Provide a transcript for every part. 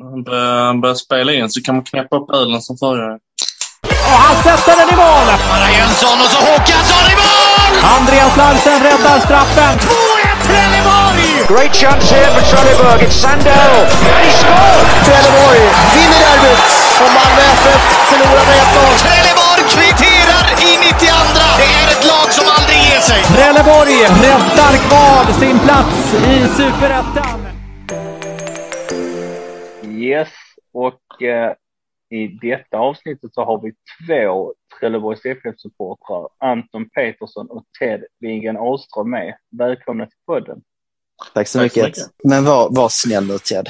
Han börjar, han börjar spela in så kan man knäppa upp ölen som förra. Och han sätter den i mål! Jönsson och så Håkansson i mål! Andreas Larsen räddar straffen. 2-1 Trelleborg! Great chance here for Trelleborg. It's Sandell. And he scored! Trelleborg vinner derbyt. Och Malmö FF förlorar med 1-0. Trelleborg kvitterar i 92. Det är ett lag som aldrig ger sig. Trelleborg räddar kvar sin plats i Superettan. Yes, och eh, i detta avsnittet så har vi två Trelleborgs FF-supportrar, Anton Petersson och Ted Wingen Ahlström med. Välkomna till podden. Tack så Tack så mycket. mycket. Men var, var snäll nu Ted.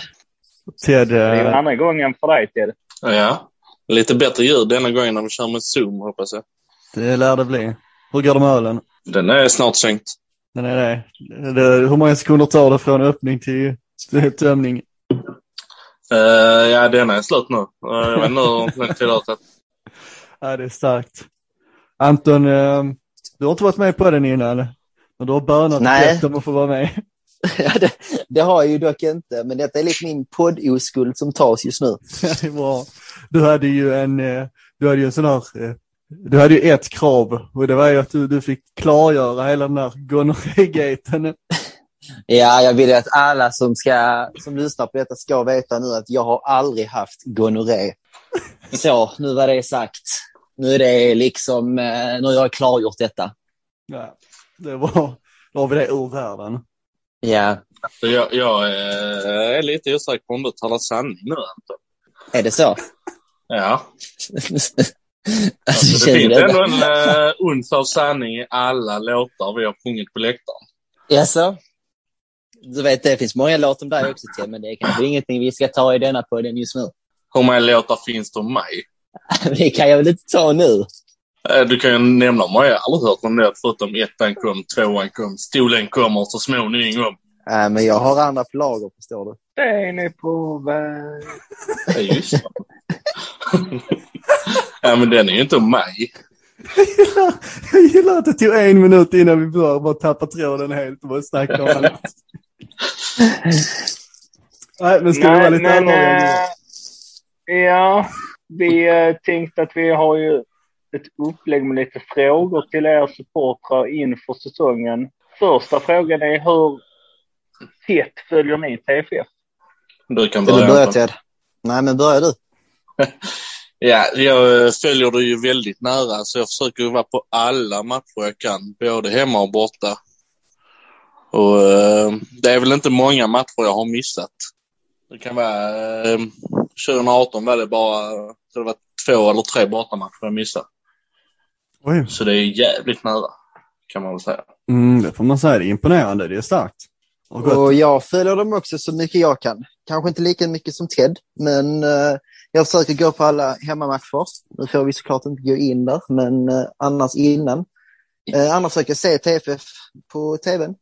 Ted, Det är ju eh, andra gången för dig Ted. Ja. Lite bättre ljud denna gången när vi kör med Zoom hoppas jag. det lär det bli. Hur går det med ölen? Den är snart sänkt. Den är det. Hur många sekunder tar det från öppning till till tömning? Uh, ja, den är slut nu. Uh, jag vet inte hur lång tid det har tagit. Ja, det är starkt. Anton, eh, du har inte varit med på den innan. Men du har bönat gett om att få vara med. Ja, det, det har jag ju dock inte, men detta är lite min poddoskuld som tas just nu. Ja, det är bra. Du hade ju en, eh, du hade ju en sån här, du hade ju ett krav och det var ju att du, du fick klargöra hela den här gonorrégaten. Ja, jag vill att alla som, ska, som lyssnar på detta ska veta nu att jag har aldrig haft gonorré. Så, nu var det sagt. Nu är det liksom, eh, nu har jag klargjort detta. Ja, det var, då har vi det ur världen. Ja, Så jag, jag eh, är lite osäker på om du talar sanning nu Anton. är det så? Ja. alltså, Alltså, det finns ändå en uh, uns av sanning i alla låtar vi har sjungit på läktaren. Jaså? Du vet, det finns många låtar om dig också, Ted, men det är kanske ingenting vi ska ta i denna podden just nu. Hur många låtar finns det om mig? Det kan jag väl inte ta nu? Eh, Du kan ju nämna många. Jag har aldrig hört om det förutom ettan kom, tvåan kom, stolen kommer så småningom. Nej, men jag har andra på lager, förstår du. Den är på väg. Ja, just det. ja, men den är ju inte om mig. Jag gillar, jag gillar att det tog en minut innan vi började bara tappa tråden helt och bara snacka om allt. Nej, men ska vi vara lite men, allvarliga? eh, ja, vi eh, tänkte att vi har ju ett upplägg med lite frågor till er supportrar inför säsongen. Första frågan är hur tätt följer ni TFF? Du kan Vill du börja. börja. Ted? Nej, men börja du. Ja, jag eh, följer det ju väldigt nära så jag försöker ju vara på alla matcher jag kan, både hemma och borta. Och eh, det är väl inte många matcher jag har missat. Det kan vara, eh, 2018 var det bara, så det var två eller tre bortamatcher jag missade. Oj. Så det är jävligt nära, kan man väl säga. Mm, det får man säga. Det är imponerande. Det är starkt. Och. Och jag följer dem också så mycket jag kan. Kanske inte lika mycket som Ted, men eh, jag försöker gå på alla hemmamatcher. Nu får vi såklart inte gå in där, men eh, annars innan. Eh, annars försöker jag se TFF på tvn.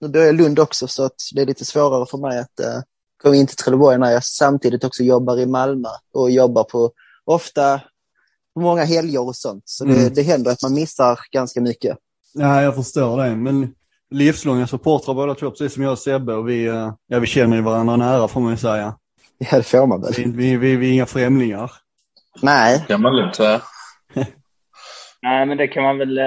Nu börjar jag Lund också, så att det är lite svårare för mig att eh, komma in till Trelleborg när jag samtidigt också jobbar i Malmö och jobbar på ofta på många helger och sånt. Så det, Mm. det händer att man missar ganska mycket. Ja, jag förstår det. Men livslånga supportrar båda två, precis som jag och Sebbe. Och vi, eh, ja, vi känner ju varandra nära får man ju säga. Ja, det får man väl. Vi, vi, vi, vi är inga främlingar. Nej, kan man lugnt säga. Nej, men det kan man väl eh,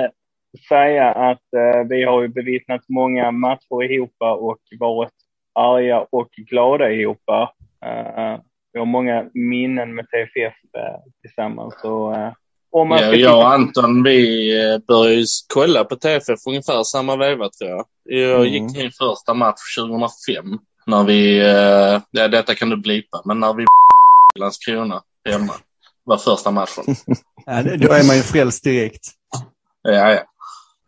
säga att eh, vi har ju bevittnat många matcher ihop och varit arga och glada ihop. Eh, vi har många minnen med TFF eh, tillsammans. Så, eh, om man Ja, jag och Anton, vi eh, började kolla på TFF ungefär samma veva tror jag. Jag Mm. gick min första match 2005. När vi, eh, ja detta kan du blipa, men när vi Landskrona hemma. var första matchen. Ja, då är man ju frälst direkt. Ja, ja.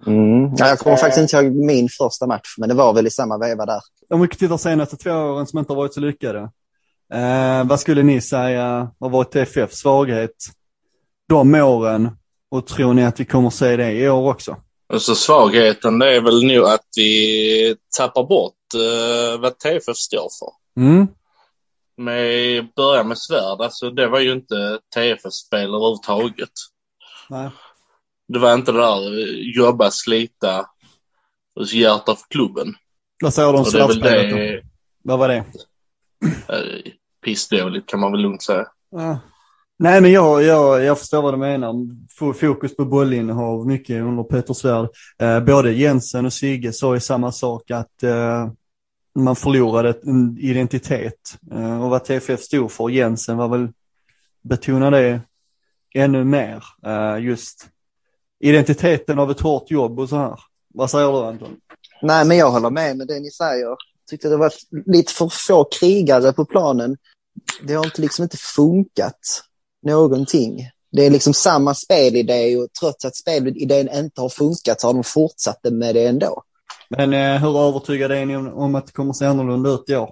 Mm. Ja, jag kommer faktiskt inte ihåg min första match, men det var väl i samma veva där. Om vi tittar senaste två åren som inte har varit så lyckade. Eh, vad skulle ni säga har varit TFF svaghet de åren? Och tror ni att vi kommer se det i år också? Och så svagheten det är väl nog att vi tappar bort eh, vad TFF står för. Mm. Med börja med Svärd, alltså det var ju inte TFF-spel överhuvudtaget. Nej. Det var inte det där eh, jobba, slita och hjärta för klubben. Vad säger du om det då? det, Vad var det? eh, pissdåligt kan man väl lugnt säga. Ja. Nej, men jag, jag, jag förstår vad du menar. Fokus på bollinnehav, mycket under Peter Svärd. Eh, både Jensen och Sigge sa ju samma sak, att eh, man förlorade en identitet. Eh, och vad TFF stod för, Jensen var väl, betona det ännu mer. Eh, just identiteten av ett hårt jobb och så här. Vad säger du Anton? Nej, men jag håller med med det ni säger. Tyckte det var lite för få krigare på planen. Det har inte liksom inte funkat någonting. Det är liksom samma spelidé och trots att spelidén inte har funkat så har de fortsatt med det ändå. Men eh, hur övertygade är ni om, om att det kommer att se annorlunda ut i år?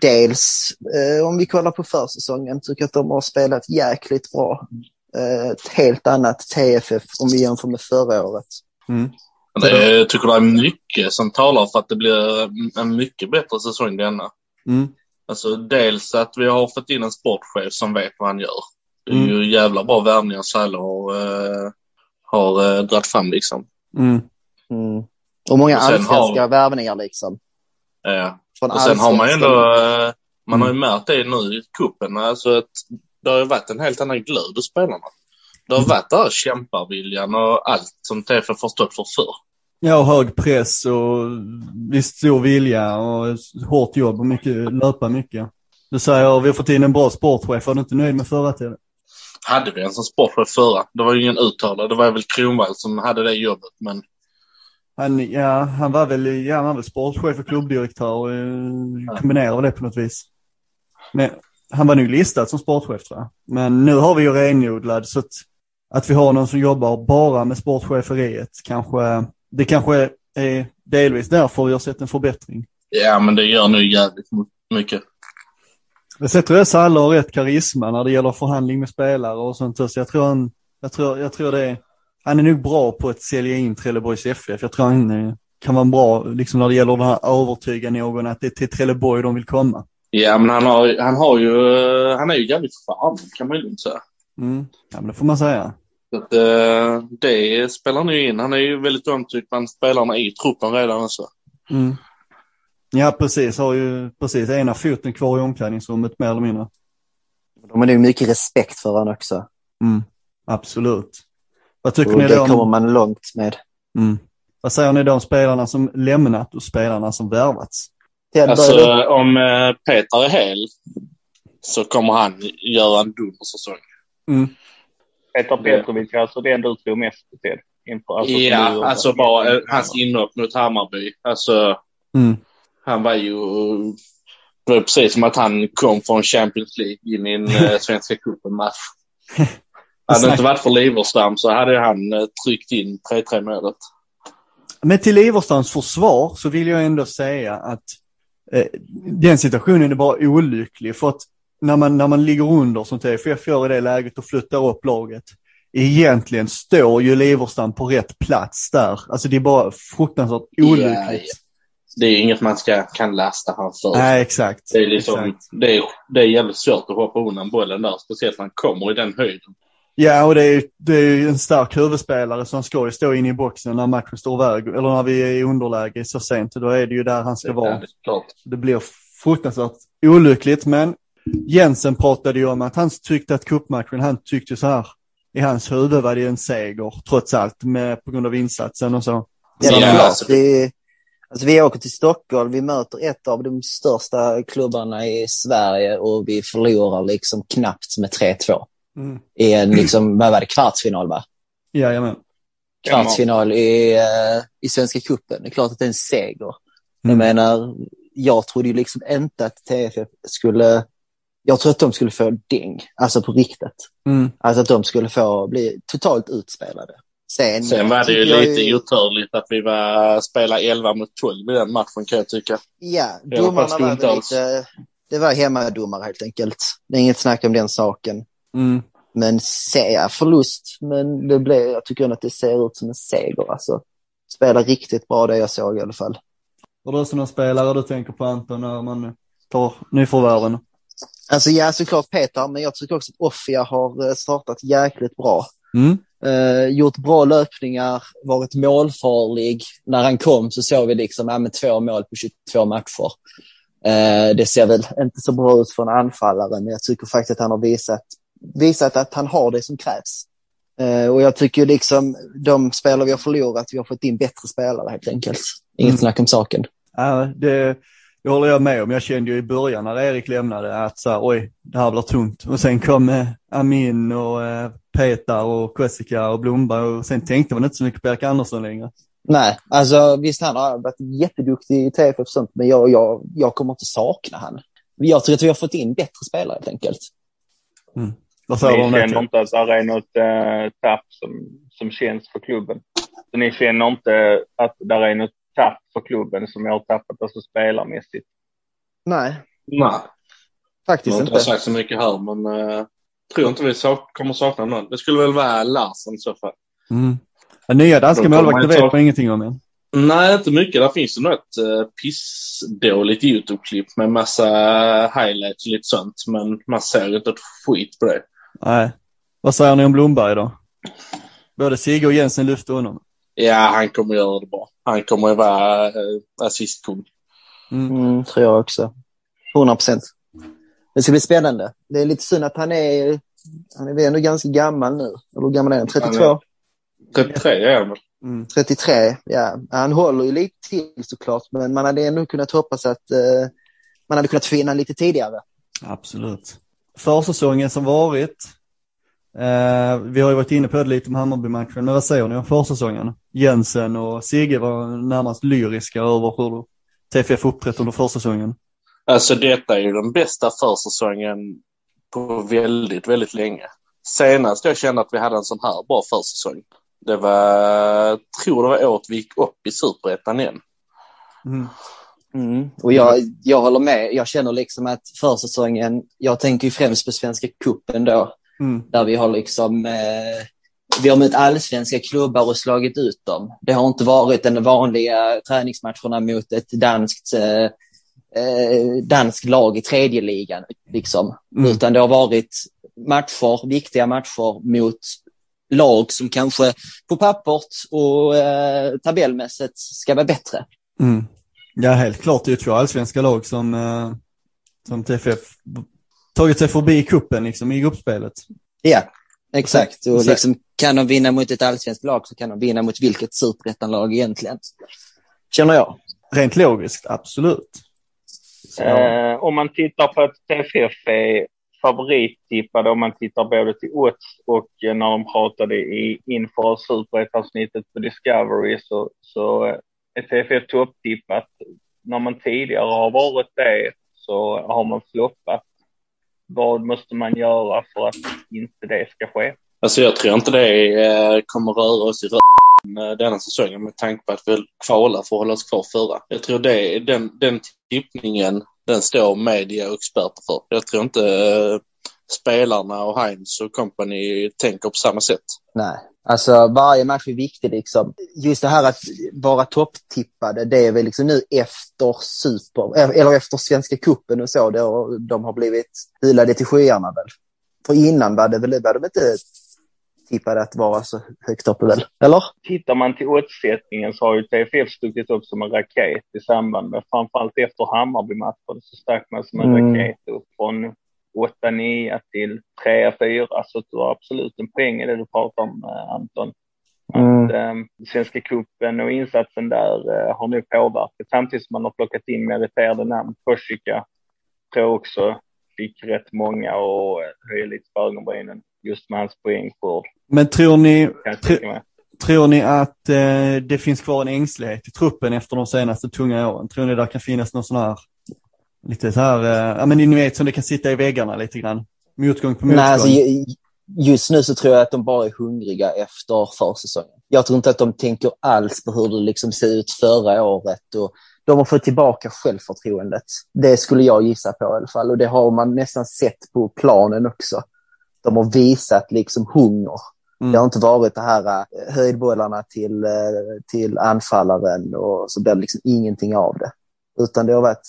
Dels eh, om vi kollar på försäsongen tycker jag att de har spelat jäkligt bra. Eh, ett helt annat TFF om vi jämför med förra året. Mm. Det, jag tycker det är mycket som talar för att det blir en mycket bättre säsong denna. Mm. Alltså dels att vi har fått in en sportchef som vet vad han gör. Det är Mm. ju jävla bra värvningar Säle har, eh, har eh, dragit fram liksom. Mm. Mm. Och många Och allsvenska har- värvningar liksom. Eh, Från och sen har man ju ändå, eh, man har ju Mm. märkt det nu i cupen, alltså att det har ju varit en helt annan glöd hos spelarna. Det har varit den här kämparviljan och allt som TFF har stått för förr. Ja, och hög press och visst stor vilja och hårt jobb och mycket, löpa mycket. Du säger vi har fått in en bra sportchef, var du inte nöjd med förra tiden? Hade vi en som sportchef förra? Det var ju ingen uttalad. Det var väl Kronwall som hade det jobbet, men Han, ja, han var väl, ja, han var väl sportchef och klubbdirektör och eh, kombinerade det på något vis. Men han var nog listad som sportchef tror jag. Men nu har vi ju renodlad så att, att vi har någon som jobbar bara med sportcheferiet kanske, det kanske är delvis därför vi har sett en förbättring. ja, men det gör nu jävligt mycket. Men sen tror jag Salle har rätt karisma när det gäller förhandling med spelare och sånt. Så jag tror han, jag tror, jag tror det är, han är nog bra på att sälja in Trelleborgs FF. Jag tror han eh, kan vara bra, liksom när det gäller här övertyga någon att det är till Trelleborg de vill komma. Ja, men han har, han har ju, han är ju jävligt charmig kan man ju lugnt säga. Mm. Ja men det får man säga. Så att, eh, det spelar nu in. Han är ju väldigt omtyckt bland spelarna i truppen redan också. Mm. Ja precis, har ju precis ena foten kvar i omklädningsrummet mer eller mindre. De har nog mycket respekt för honom också. Mm. Absolut. Vad tycker Och ni det om... kommer man långt med. Mm. Vad säger ni då om spelarna som lämnat och spelarna som värvats? Alltså om eh, Peter är hel så kommer han göra en dundersäsong. Mm. Petar Petrovic, alltså den du tror mest på Ted? Inför, alltså, ja, alltså bara eh, hans inhopp mot Hammarby. Alltså, Mm. Han var ju... Det var precis som att han kom från Champions League in i en eh, Svenska cupen-match. Hade det inte varit för Liverstam så hade han eh, tryckt in 3-3 målet. Men till Iverstrands försvar så vill jag ändå säga att eh, den situationen är bara olycklig. För att när man, när man ligger under som TFF gör i det läget och flyttar upp laget. Egentligen står ju Liverstam på rätt plats där. Alltså det är bara fruktansvärt olyckligt. Ja, Det är inget man ska, kan lasta han för. Nej, exakt. Det är, liksom, exakt. det, är, det är jävligt svårt att hoppa undan bollen där, speciellt när han kommer i den höjden. Ja, och det är, det är ju en stark huvudspelare som ska ju stå inne i boxen när matchen står iväg. Eller när vi är i underläge så sent. Då är det ju där han ska vara. Det klart. Det blir fruktansvärt olyckligt, men Jensen pratade ju om att han tyckte att cupmatchen, han tyckte så här, i hans huvud var det en seger, trots allt, med, på grund av insatsen och så. Ja, Ja, alltså- Vi, alltså, vi åker till Stockholm, vi möter ett av de största klubbarna i Sverige och vi förlorar liksom knappt med 3-2. Mm. I en, liksom, vad var det, kvartsfinal va? Jajamän. Kvartsfinal i, uh, i Svenska cupen. Det är klart att det är en seger. Jag Mm. menar, jag trodde ju liksom inte att TFF skulle, jag tror att de skulle få däng, alltså på riktigt. Mm. Alltså att de skulle få bli totalt utspelade. Sen, Sen var det ju lite oturligt att vi var, spelade 11 mot 12 i den matchen kan jag tycka. Ja, domarna var väl lite, det var hemmadomare helt enkelt. Det är inget snack om den saken. Mm. Men se, förlust, men det blev, jag tycker ändå att det ser ut som en seger. Alltså, spelar riktigt bra det jag såg i alla fall. Var det också någon spelare du tänker på Anton när man tar nyförvärven? Alltså ja, såklart Peter, men jag tycker också att Offia har eh, startat jäkligt bra. Mm. Eh, gjort bra löpningar, varit målfarlig. När han kom så såg vi liksom, ja, men två mål på 22 matcher. Eh, det ser väl inte så bra ut för en anfallare, men jag tycker faktiskt att han har visat, visat att han har det som krävs. Eh, och jag tycker liksom de spelare vi har förlorat, vi har fått in bättre spelare helt enkelt. Inget Mm. snack om saken. Ja, det, det håller jag med om. Jag kände ju i början när Erik lämnade att så här, oj, det här blir tungt. Och sen kom eh, Amin och eh, Petar och Koesika och Blomberg och sen tänkte man inte så mycket på Erik Andersson längre. Nej, alltså visst han har varit jätteduktig i TFF och sånt, men jag, jag, jag kommer inte sakna han. Jag tror att vi har fått in bättre spelare helt enkelt. Vad säger du om Ni det? känner inte att det är något eh, tapp som, som känns för klubben? Så ni känner inte att det är något tapp för klubben som jag har tappat, alltså spelarmässigt? Nej, Nej, jag faktiskt har inte inte. sagt så mycket här, men uh, tror inte vi sak- kommer sakna någon. Det skulle väl vara Larsen i så fall. Mm. Den nya danska målvakten vet man ingenting om än. Nej, inte mycket. Det finns ju något uh, pissdåligt YouTube-klipp med massa highlights och lite sånt, men man ser inte ett skit på det. Nej. Vad säger ni om Blomberg då? Både Sigge och Jensen lyfte honom. Ja, han kommer göra det bra. Han kommer att vara uh, assistkung. Mm. Mm, tror jag också. 100 procent. Det ska bli spännande. Det är lite synd att han är, han är väl ändå ganska gammal nu. Eller hur gammal är han? 32? Han 33 är han väl? Mm. 33, ja. Han håller ju lite till såklart, men man hade ändå kunnat hoppas att eh, man hade kunnat finna lite tidigare. Absolut. Försäsongen som varit. Eh, vi har ju varit inne på det lite med Hammarby-matchen, men vad säger ni om försäsongen? Jensen och Sigge var närmast lyriska över hur TFF uppträtt under försäsongen. Alltså detta är ju den bästa försäsongen på väldigt, väldigt länge. Senast jag kände att vi hade en sån här bra försäsong, det var, tror det var året vi gick upp i superettan igen. Mm. Mm. Och jag, jag håller med. Jag känner liksom att försäsongen, jag tänker ju främst på Svenska cupen då, Mm. där vi har liksom eh, vi har mött allsvenska klubbar och slagit ut dem. Det har inte varit den vanliga träningsmatcherna mot ett danskt, eh, eh, danskt lag i tredje ligan, liksom. Mm. Utan det har varit matcher, viktiga matcher mot lag som kanske på pappret och eh, tabellmässigt ska vara bättre. Mm. Ja, helt klart. Det är två allsvenska lag som, eh, som TFF tagit sig förbi i kuppen liksom, i gruppspelet. Ja, exakt. Och liksom, kan de vinna mot ett allsvenskt lag så kan de vinna mot vilket superettanlag egentligen. Känner jag. Rent logiskt, absolut. Så, ja. Eh, om man tittar på att TFF är favorittippade om man tittar både till odds och när de pratade i, inför superettavsnittet på Discovery så, så är TFF topptippat. När man tidigare har varit det så har man floppat. Vad måste man göra för att inte det ska ske? Alltså jag tror inte det eh, kommer röra oss i röven eh, denna säsongen med tanke på att vi kvalar för att hålla oss kvar förra. Jag tror det, den, den tippningen, den står media och experter för. Jag tror inte eh, spelarna och Heinz och company tänker på samma sätt. Nej, alltså varje match är viktig liksom. Just det här att vara topptippade, det är väl liksom nu efter super, eller efter Svenska cupen och så, då de har blivit hyllade till skyarna väl. För innan var det väl, var de inte tippade att vara så högt uppe väl? Eller? Tittar man till oddsättningen så har ju TFF stuckit upp som en raket i samband med, framförallt efter Hammarby-matchen så stack man som en Mm. raket upp från 8-9 till 3-4. Så du har absolut en poäng i det du pratar om, eh, Anton. Mm. Att, eh, Svenska cupen och insatsen där eh, har nu påverkat samtidigt som man har plockat in meriterade namn. Korsika tror jag också fick rätt många och eh, höja lite på ögonbrynen just med hans poängskörd. Men tror ni, tr- tror ni att eh, det finns kvar en ängslighet i truppen efter de senaste tunga åren? Tror ni det kan finnas någon sån här, lite så här, eh, ja men ni vet som det kan sitta i väggarna lite grann? Motgång på motgång. Nej, alltså, ju- just nu så tror jag att de bara är hungriga efter försäsongen. Jag tror inte att de tänker alls på hur det liksom såg ut förra året. Och de har fått tillbaka självförtroendet. Det skulle jag gissa på i alla fall. Och det har man nästan sett på planen också. De har visat liksom hunger. Mm. Det har inte varit det här eh, höjdbollarna till, eh, till anfallaren och så blir det liksom ingenting av det. Utan det har varit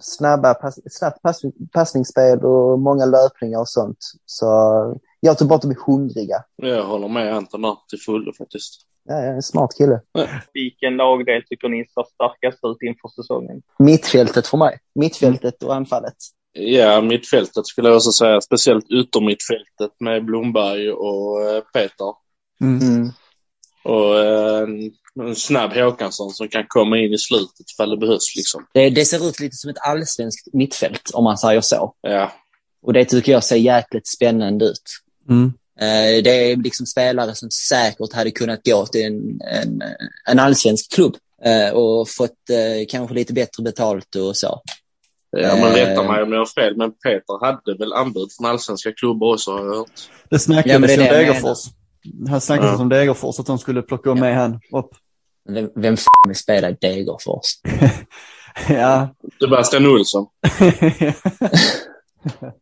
snabba pass, snabbt pass, passningsspel och många löpningar och sånt. Så jag tror bara att de är hungriga. Jag håller med Anton där till fullo faktiskt. en smart kille. Vilken lagdel tycker ni ser starkast ut inför säsongen? Mittfältet för mig. Mittfältet och anfallet. Ja, mittfältet skulle jag också säga. Speciellt utommittfältet med Blomberg och eh, Peter. Mm. Mm. Och eh, en, snabb Håkansson som kan komma in i slutet ifall det behövs liksom. Det, det ser ut lite som ett allsvenskt mittfält, om man säger så. Ja, Och det tycker jag ser jäkligt spännande ut. Mm. Eh, Det är liksom spelare som säkert hade kunnat gå till en, en, en allsvensk klubb eh, och fått eh, kanske lite bättre betalt och så. ja men Eh. rätta mig om jag har fel, men Peter hade väl anbud från allsvenska klubbar också har jag hört. Det snackades Ja, men det är om Degerfors. Han snackades Ja. om Degerfors, att de skulle plocka med han upp. Vem, vem f vill spela i Degerfors? ja. Sebastian Olsson.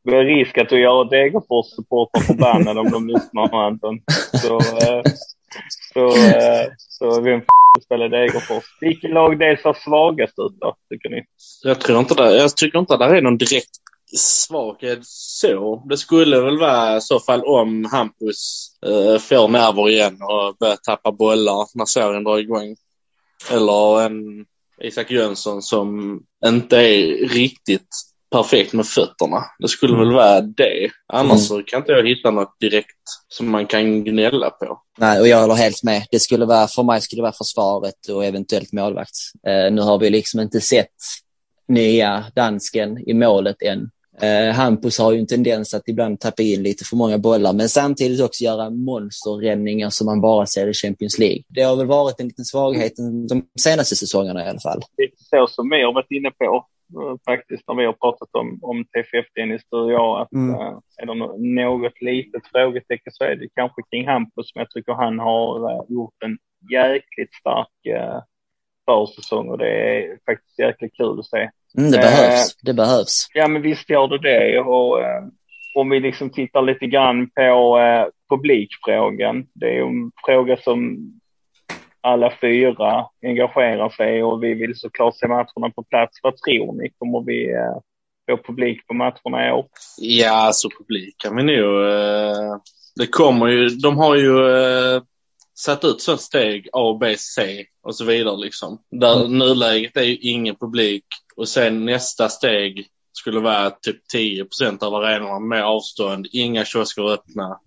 Det är risk att du gör Degerfors-supportrar förbannade om de lyssnar Anton. Så, eh, så, eh, så vem f spelar Degerfors? Vilken lagdel ser svagast ut då, tycker ni? Jag tror inte det. Jag tycker inte det är någon direkt svaghet så. Det skulle väl vara i så fall om Hampus eh, får nerver igen och börjar tappa bollar när serien drar igång. Eller en Isak Jönsson som inte är riktigt perfekt med fötterna. Det skulle väl vara det. Annars så kan inte jag hitta något direkt som man kan gnälla på. Nej, och jag håller helt med. Det skulle vara, för mig skulle det vara försvaret och eventuellt målvakt. Eh, nu har vi liksom inte sett nya dansken i målet än. Eh, Hampus har ju en tendens att ibland tappa in lite för många bollar, men samtidigt också göra monsterräddningar som man bara ser i Champions League. Det har väl varit en liten svaghet de senaste säsongerna i alla fall. Lite så som vi har varit inne på eh, faktiskt när vi har pratat om, om TFF, Dennis, du och jag, att Mm. eh, är det nå- något litet frågetecken så är det kanske kring Hampus, men jag tycker han har eh, gjort en jäkligt stark försäsong och det är faktiskt jäkligt kul att se. Mm, det Eh, behövs. Det behövs. Ja, men visst gör det det. Och, eh, om vi liksom tittar lite grann på eh, publikfrågan. Det är ju en fråga som alla fyra engagerar sig och vi vill såklart se matcherna på plats. Vad tror ni? Kommer vi eh, få publik på matcherna i år? Ja, alltså publik kan vi nog... Eh, det kommer ju... De har ju eh, satt ut så steg A, B, C och så vidare liksom. Där nuläget är ju ingen publik och sen nästa steg skulle vara typ 10 av arenorna med avstånd, inga kiosker öppna,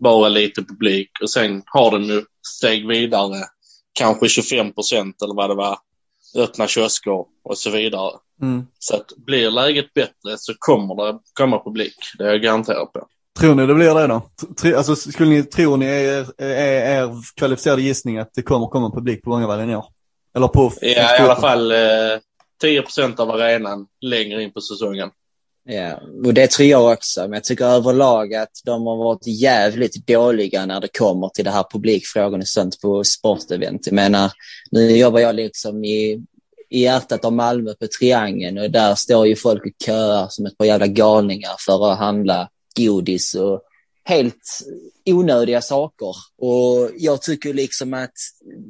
bara lite publik och sen har de ju steg vidare, kanske 25% eller vad det var, öppna kiosker och så vidare. Mm. Så att blir läget bättre så kommer det komma publik. Det är jag garanterad på. Tror ni det blir det då? Tr- alltså, skulle ni, tror ni är, är, är kvalificerad gissning att det kommer komma publik på Långavallen i år? Eller på... Ja, i alla fall eh, 10 av arenan längre in på säsongen. Ja, och det tror jag också. Men jag tycker överlag att de har varit jävligt dåliga när det kommer till det här publikfrågan och sånt på sportevent. Jag menar, nu jobbar jag liksom i, i hjärtat av Malmö på Triangeln och där står ju folk och köar som ett par jävla galningar för att handla godis och helt onödiga saker. Och jag tycker liksom att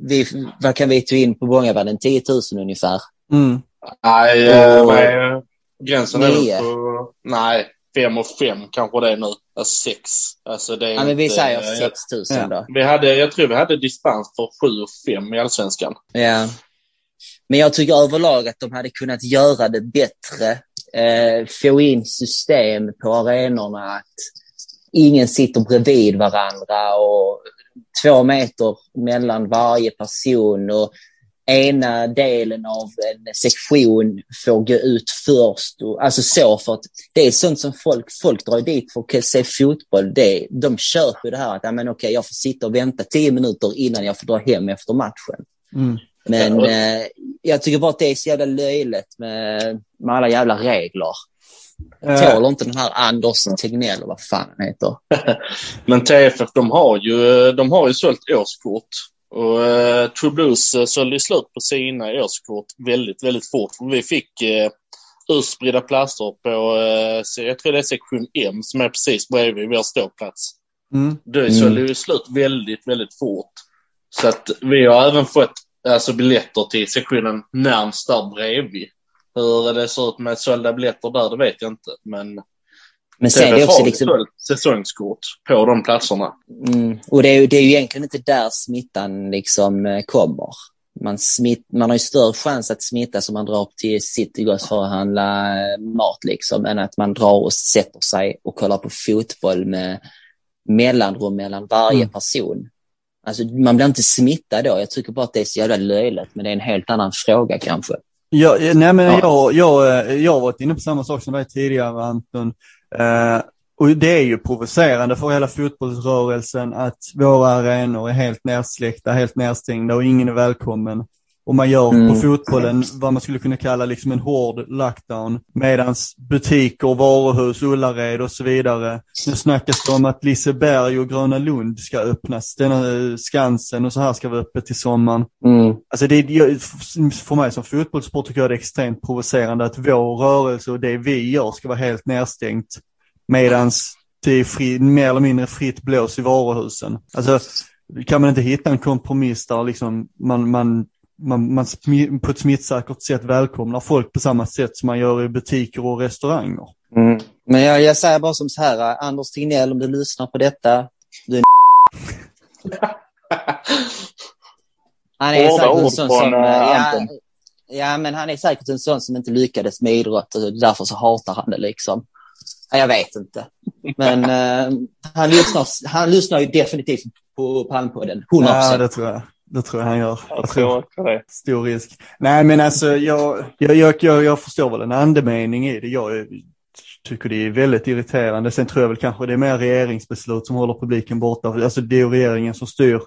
vi, vad kan vi ta in på Bångavallen? 10 000 ungefär. Mm. Nej, Och- eh, vad är gränsen är Nio. väl på... Nej, fem och fem kanske det är nu. Alltså sex. Alltså det är Ja, men vi inte- säger 6 000 ja. då. Vi hade, jag tror vi hade dispens för sju och fem i allsvenskan. Ja. Men jag tycker överlag att de hade kunnat göra det bättre. Eh, få in system på arenorna. Att ingen sitter bredvid varandra och två meter mellan varje person. Och ena delen av en sektion får gå ut först. Och, alltså så för att det är sånt som folk, folk drar dit för att se fotboll. Det, de köper det här att ja, men okej, jag får sitta och vänta tio minuter innan jag får dra hem efter matchen. Mm. Men Ja. eh, jag tycker bara att det är så jävla löjligt med, med alla jävla regler. Eh, Tål inte den här Andersson Tegnell, vad fan han heter. Men TFF, de har ju, de har ju sålt årskort. Och eh, True Blues eh, sålde slut på sina årskort väldigt, väldigt fort. Vi fick eh, utspridda platser på, eh, jag tror det är sektion M som är precis bredvid vår ståplats. mm. Det Mm. sålde ju slut väldigt, väldigt fort. Så att vi har även fått alltså, biljetter till sektionen närmst där bredvid. Hur det ser ut med sålda biljetter där, det vet jag inte. Men Men sen är det TFF också liksom, säsongskort på de platserna. Mm. Och det är, ju, det är ju egentligen inte där smittan liksom eh, kommer. Man, smitt, man har ju större chans att smittas om man drar upp till Citygross för att handla eh, mat liksom, än att man drar och sätter sig och kollar på fotboll med mellanrum mellan varje Mm. person. Alltså, man blir inte smittad då. Jag tycker bara att det är så jävla löjligt, men det är en helt annan fråga kanske. Ja, nej men Ja. jag, jag, eh, jag har varit inne på samma sak som dig tidigare Anton. Eh, och det är ju provocerande för hela fotbollsrörelsen att våra arenor är helt nersläckta, helt nedstängda och ingen är välkommen. Och man gör Mm. på fotbollen vad man skulle kunna kalla liksom en hård lockdown. Medans butiker, varuhus, Ullared och så vidare. Nu snackas det om att Liseberg och Gröna Lund ska öppnas. Denna Skansen och så här ska vara öppet till sommaren. Alltså det, för mig som fotbollssport tycker jag det är extremt provocerande att vår rörelse och det vi gör ska vara helt nedstängt. Medans det är fri, mer eller mindre fritt blås i varuhusen. Alltså kan man inte hitta en kompromiss där liksom man, man, man, man på ett smittsäkert sätt välkomnar folk på samma sätt som man gör i butiker och restauranger. Men jag, jag säger bara som så här, Anders Tegnell, om du lyssnar på detta, du är Han är Hårda säkert en sån som... eh, Ja, ja, men han är säkert en sån som inte lyckades med idrott och därför så hatar han det liksom. Ja, Jag vet inte. Men eh, han, lyssnar, han lyssnar ju definitivt på Palmpodden. 100%. Ja, det tror jag. Det tror jag han gör. Jag tror också det. Stor risk. Nej men alltså jag, jag, jag, jag, jag förstår väl en andemening i det. Jag tycker det är väldigt irriterande. Sen tror jag väl kanske det är mer regeringsbeslut som håller publiken borta. Alltså det är ju regeringen som styr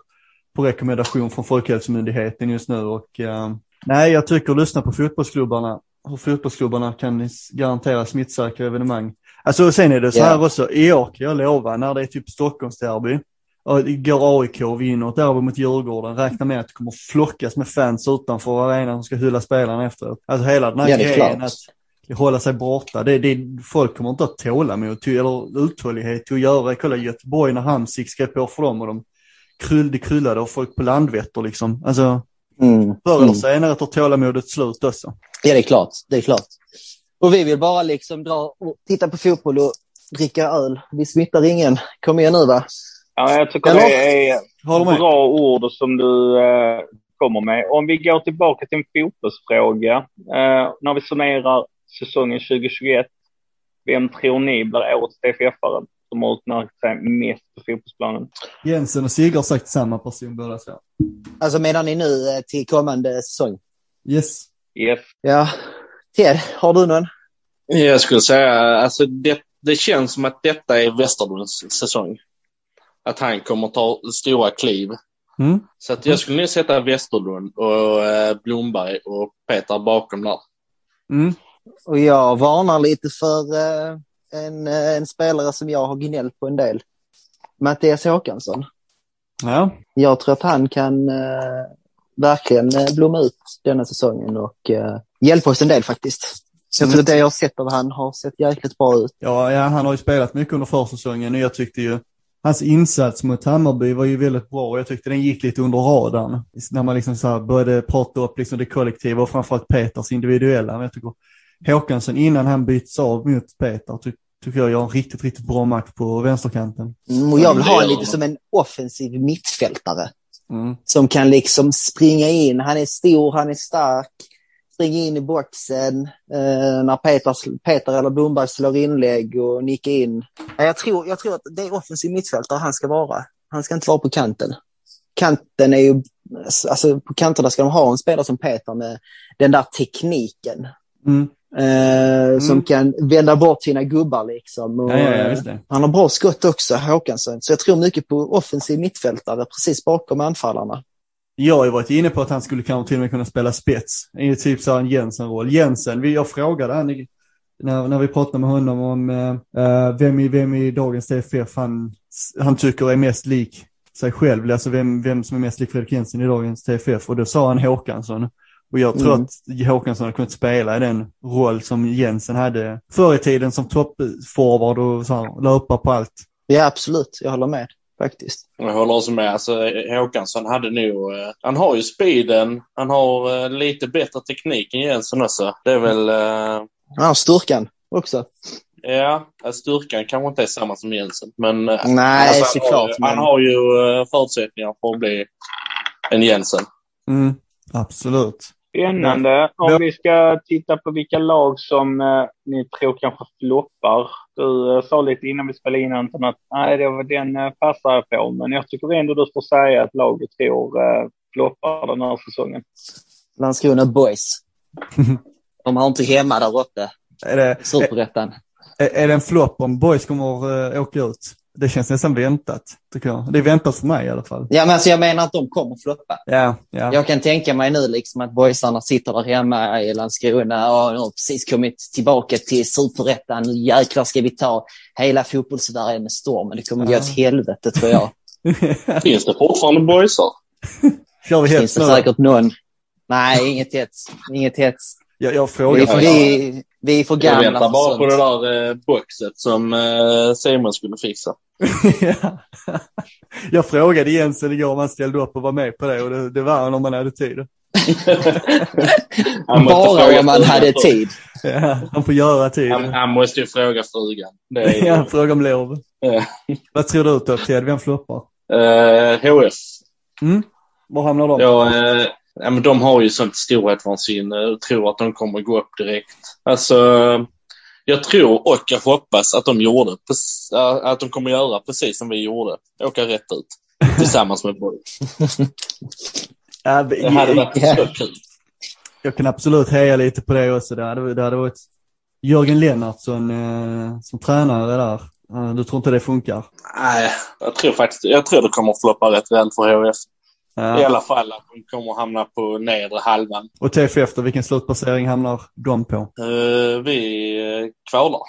på rekommendation från Folkhälsomyndigheten just nu. Och, eh, nej, jag tycker lyssna på fotbollsklubbarna. Hur fotbollsklubbarna kan garantera smittsäkra evenemang. Alltså sen är det så här också, i år kan jag lova, när det är typ Stockholmsderby, går AIK och vinner ett derby mot Djurgården, räkna med att det kommer flockas med fans utanför arenan som ska hylla spelarna efteråt. Alltså hela den här Ja, grejen klart. att hålla sig borta, det, det, folk kommer inte att tålamod till, eller uthållighet till att göra. Kolla Göteborg när Hamsik skrev på för dem och de kryll, det kryllade av folk på Landvetter liksom. Alltså Mm. förr eller Mm. senare tar tålamodet slut också. Ja, det är klart. Det är klart. Och vi vill bara liksom dra och titta på fotboll och dricka öl. Vi smittar ingen. Kom igen nu va? Ja, jag tycker Eller? det är bra ord som du eh, kommer med. Om vi går tillbaka till en fotbollsfråga. Eh, när vi summerar säsongen 2021, vem tror ni blir årets DFF-are som har utmärkt sig mest på fotbollsplanen? Jensen och Sigge har sagt samma person båda två. Alltså menar ni nu eh, till kommande säsong? Yes. Yes. Ja. Ted, har du någon? Jag skulle säga, alltså det, det känns som att detta är Westerlunds säsong. Att han kommer ta stora kliv. Mm. Så att jag skulle nog sätta Westerlund och eh, Blomberg och Peter bakom där. Mm. Och jag varnar lite för eh, en, eh, en spelare som jag har gnällt på en del. Mattias Håkansson. Ja. Jag tror att han kan eh, verkligen blomma ut denna säsongen och hjälpa oss en del faktiskt. Jag tror att det jag har sett av han har sett jäkligt bra ut. Ja, ja, han har ju spelat mycket under försäsongen och jag tyckte ju hans insats mot Hammarby var ju väldigt bra och jag tyckte den gick lite under radarn. När man liksom så här började prata upp liksom det kollektiva och framförallt Peters individuella. Men jag tycker Håkansson innan han byts av mot Peter ty tycker jag gör en riktigt, riktigt bra match på vänsterkanten. Mm, Och jag vill ha honom lite som en offensiv mittfältare. Mm. som kan liksom springa in. Han är stor, han är stark. Springa in i boxen eh, när Peter, Peter eller Blomberg slår inlägg och nickar in. Ja, Jag tror, jag tror att det är offensiv mittfältare han ska vara. Han ska inte vara på kanten. Kanten är ju, alltså på kanterna ska de ha en spelare som Peter med den där tekniken. Mm. Eh, Som kan vända bort sina gubbar liksom. Och, Ja, ja, ja, eh, han har bra skott också, Håkansson. Så jag tror mycket på offensiv mittfältare precis bakom anfallarna. Jag har ju varit inne på att han skulle kanske till och med kunna spela spets. I typ så en Jensen-roll. Jensen, jag frågade han när, när vi pratade med honom om eh, vem, i, vem i dagens TFF han, han tycker är mest lik sig själv. Alltså vem, vem som är mest lik Fredrik Jensen i dagens TFF. Och då sa han Håkansson. Och jag tror Mm. att Håkansson hade kunnat spela i den roll som Jensen hade förr i tiden som toppforward och så här, löpa på allt. Ja, absolut. Jag håller med faktiskt. Jag håller också med. Alltså, Håkansson hade nog... Eh, han har ju speeden. Han har eh, lite bättre teknik än Jensen också. Det är väl... Eh, Han har styrkan också. Ja, styrkan kanske inte är samma som Jensen. Men eh, Nej, alltså, han, såklart. har, han Men har ju eh, förutsättningar för att bli en Jensen. Mm, absolut. Spännande. Om vi ska titta på vilka lag som eh, ni tror kanske floppar. Du eh, sa lite innan vi spelade in Anton att nej, det var den eh, passar jag på. Men jag tycker ändå du får säga att laget tror eh, floppar den här säsongen. Landskrona Boys. De har inte hemma där uppe. Är det, i Superettan. är, är det en flopp om boys kommer uh, åka ut? Det känns nästan väntat, tycker jag. Det är väntat för mig i alla fall. Ja, men alltså, jag menar att de kommer floppa. Ja, ja. Jag kan tänka mig nu liksom att boysarna sitter där hemma i Landskrona och har precis kommit tillbaka till superettan. Nu jäklar ska vi ta hela fotbollssverige med storm. Men det kommer gå Ja. åt helvete tror jag. Finns det fortfarande boysar? Kör vi Finns hets det nu säkert någon. Nej, inget hets. Inget hets. Jag, jag Vi, frågar. för- vi, vi är för Jag gamla väntar bara på det där eh, boxet som eh, Simon skulle fixa. Ja. jag frågade Jensen igår om han ställde upp och var med på det och det, det var han om han hade tid. Bara om man hade tid. Ja, han får göra tid. Han, han måste ju fråga frugan. Är, Ja, fråga om lov. Vad tror du då Ted, vem floppar? Eh, HF. Mm? Var hamnar de? Ja, eh, ja, men de har ju sånt storhetsvansinne och tror att de kommer gå upp direkt. Alltså, jag tror och jag hoppas att de gjorde, äh, att de kommer göra precis som vi gjorde. Åka rätt ut. Tillsammans med Borg. Det hade varit så kul. Jag kan absolut heja lite på det också. Det hade, det hade varit Jörgen Lennartsson eh, som tränare där. Eh, du tror inte det funkar? Nej, jag tror faktiskt, jag tror det kommer att floppa rätt väl för HF. I Ja. alla fall att de kommer att hamna på nedre halvan. Och TFF då, vilken slutplacering hamnar de på? Eh, vi eh, kvalar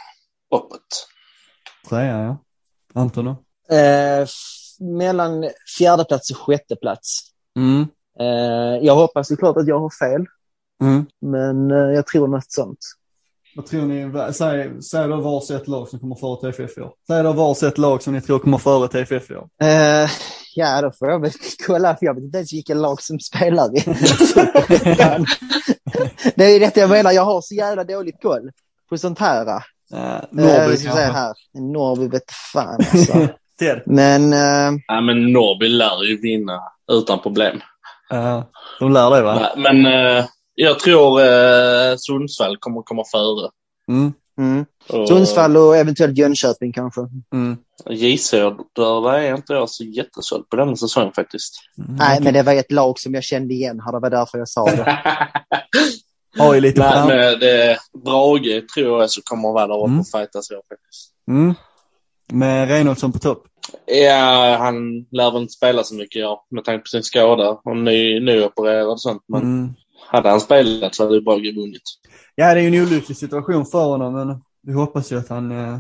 uppåt. Trea, ja. Anton då? F- mellan fjärde plats och sjätte plats. Mm. Eh, jag hoppas såklart att jag har fel, Mm. men jag tror något sånt. Vad tror ni? Säg, säg då varsitt lag som kommer före TFF i år. Säg då varsitt lag som ni tror kommer före TFF i år. Ja, då får jag väl kolla, för jag vet inte ens vilka lag som spelar i. Det är detta jag menar, jag har så jävla dåligt koll på sånt här. Uh, Norrby kanske. här. Norrby vet fan alltså. Men eh, Ja, men Norrby lär ju vinna utan problem. Uh, de lär det va? Nej, Men eh, jag tror eh, Sundsvall kommer att komma före. Mm. Mm. Och Sundsvall och eventuellt Jönköping kanske. Mm. J Söder är inte jag så jättesåld på denna säsong faktiskt. Mm. Nej, men det var ett lag som jag kände igen här. Det var därför jag sa det. Ju lite Nej, fram... men det, Brage tror jag så kommer att vara där uppe Mm. och fightas så faktiskt. Mm. Med Reinholdsson på topp. Ja, han lär väl inte spela så mycket ja, med tanke på sin skada och ny, nyopererad och sånt. Men Mm. Hade han spelat så hade Brage vunnit. Ja, det är ju en olycklig situation för honom, men vi hoppas ju att han eh,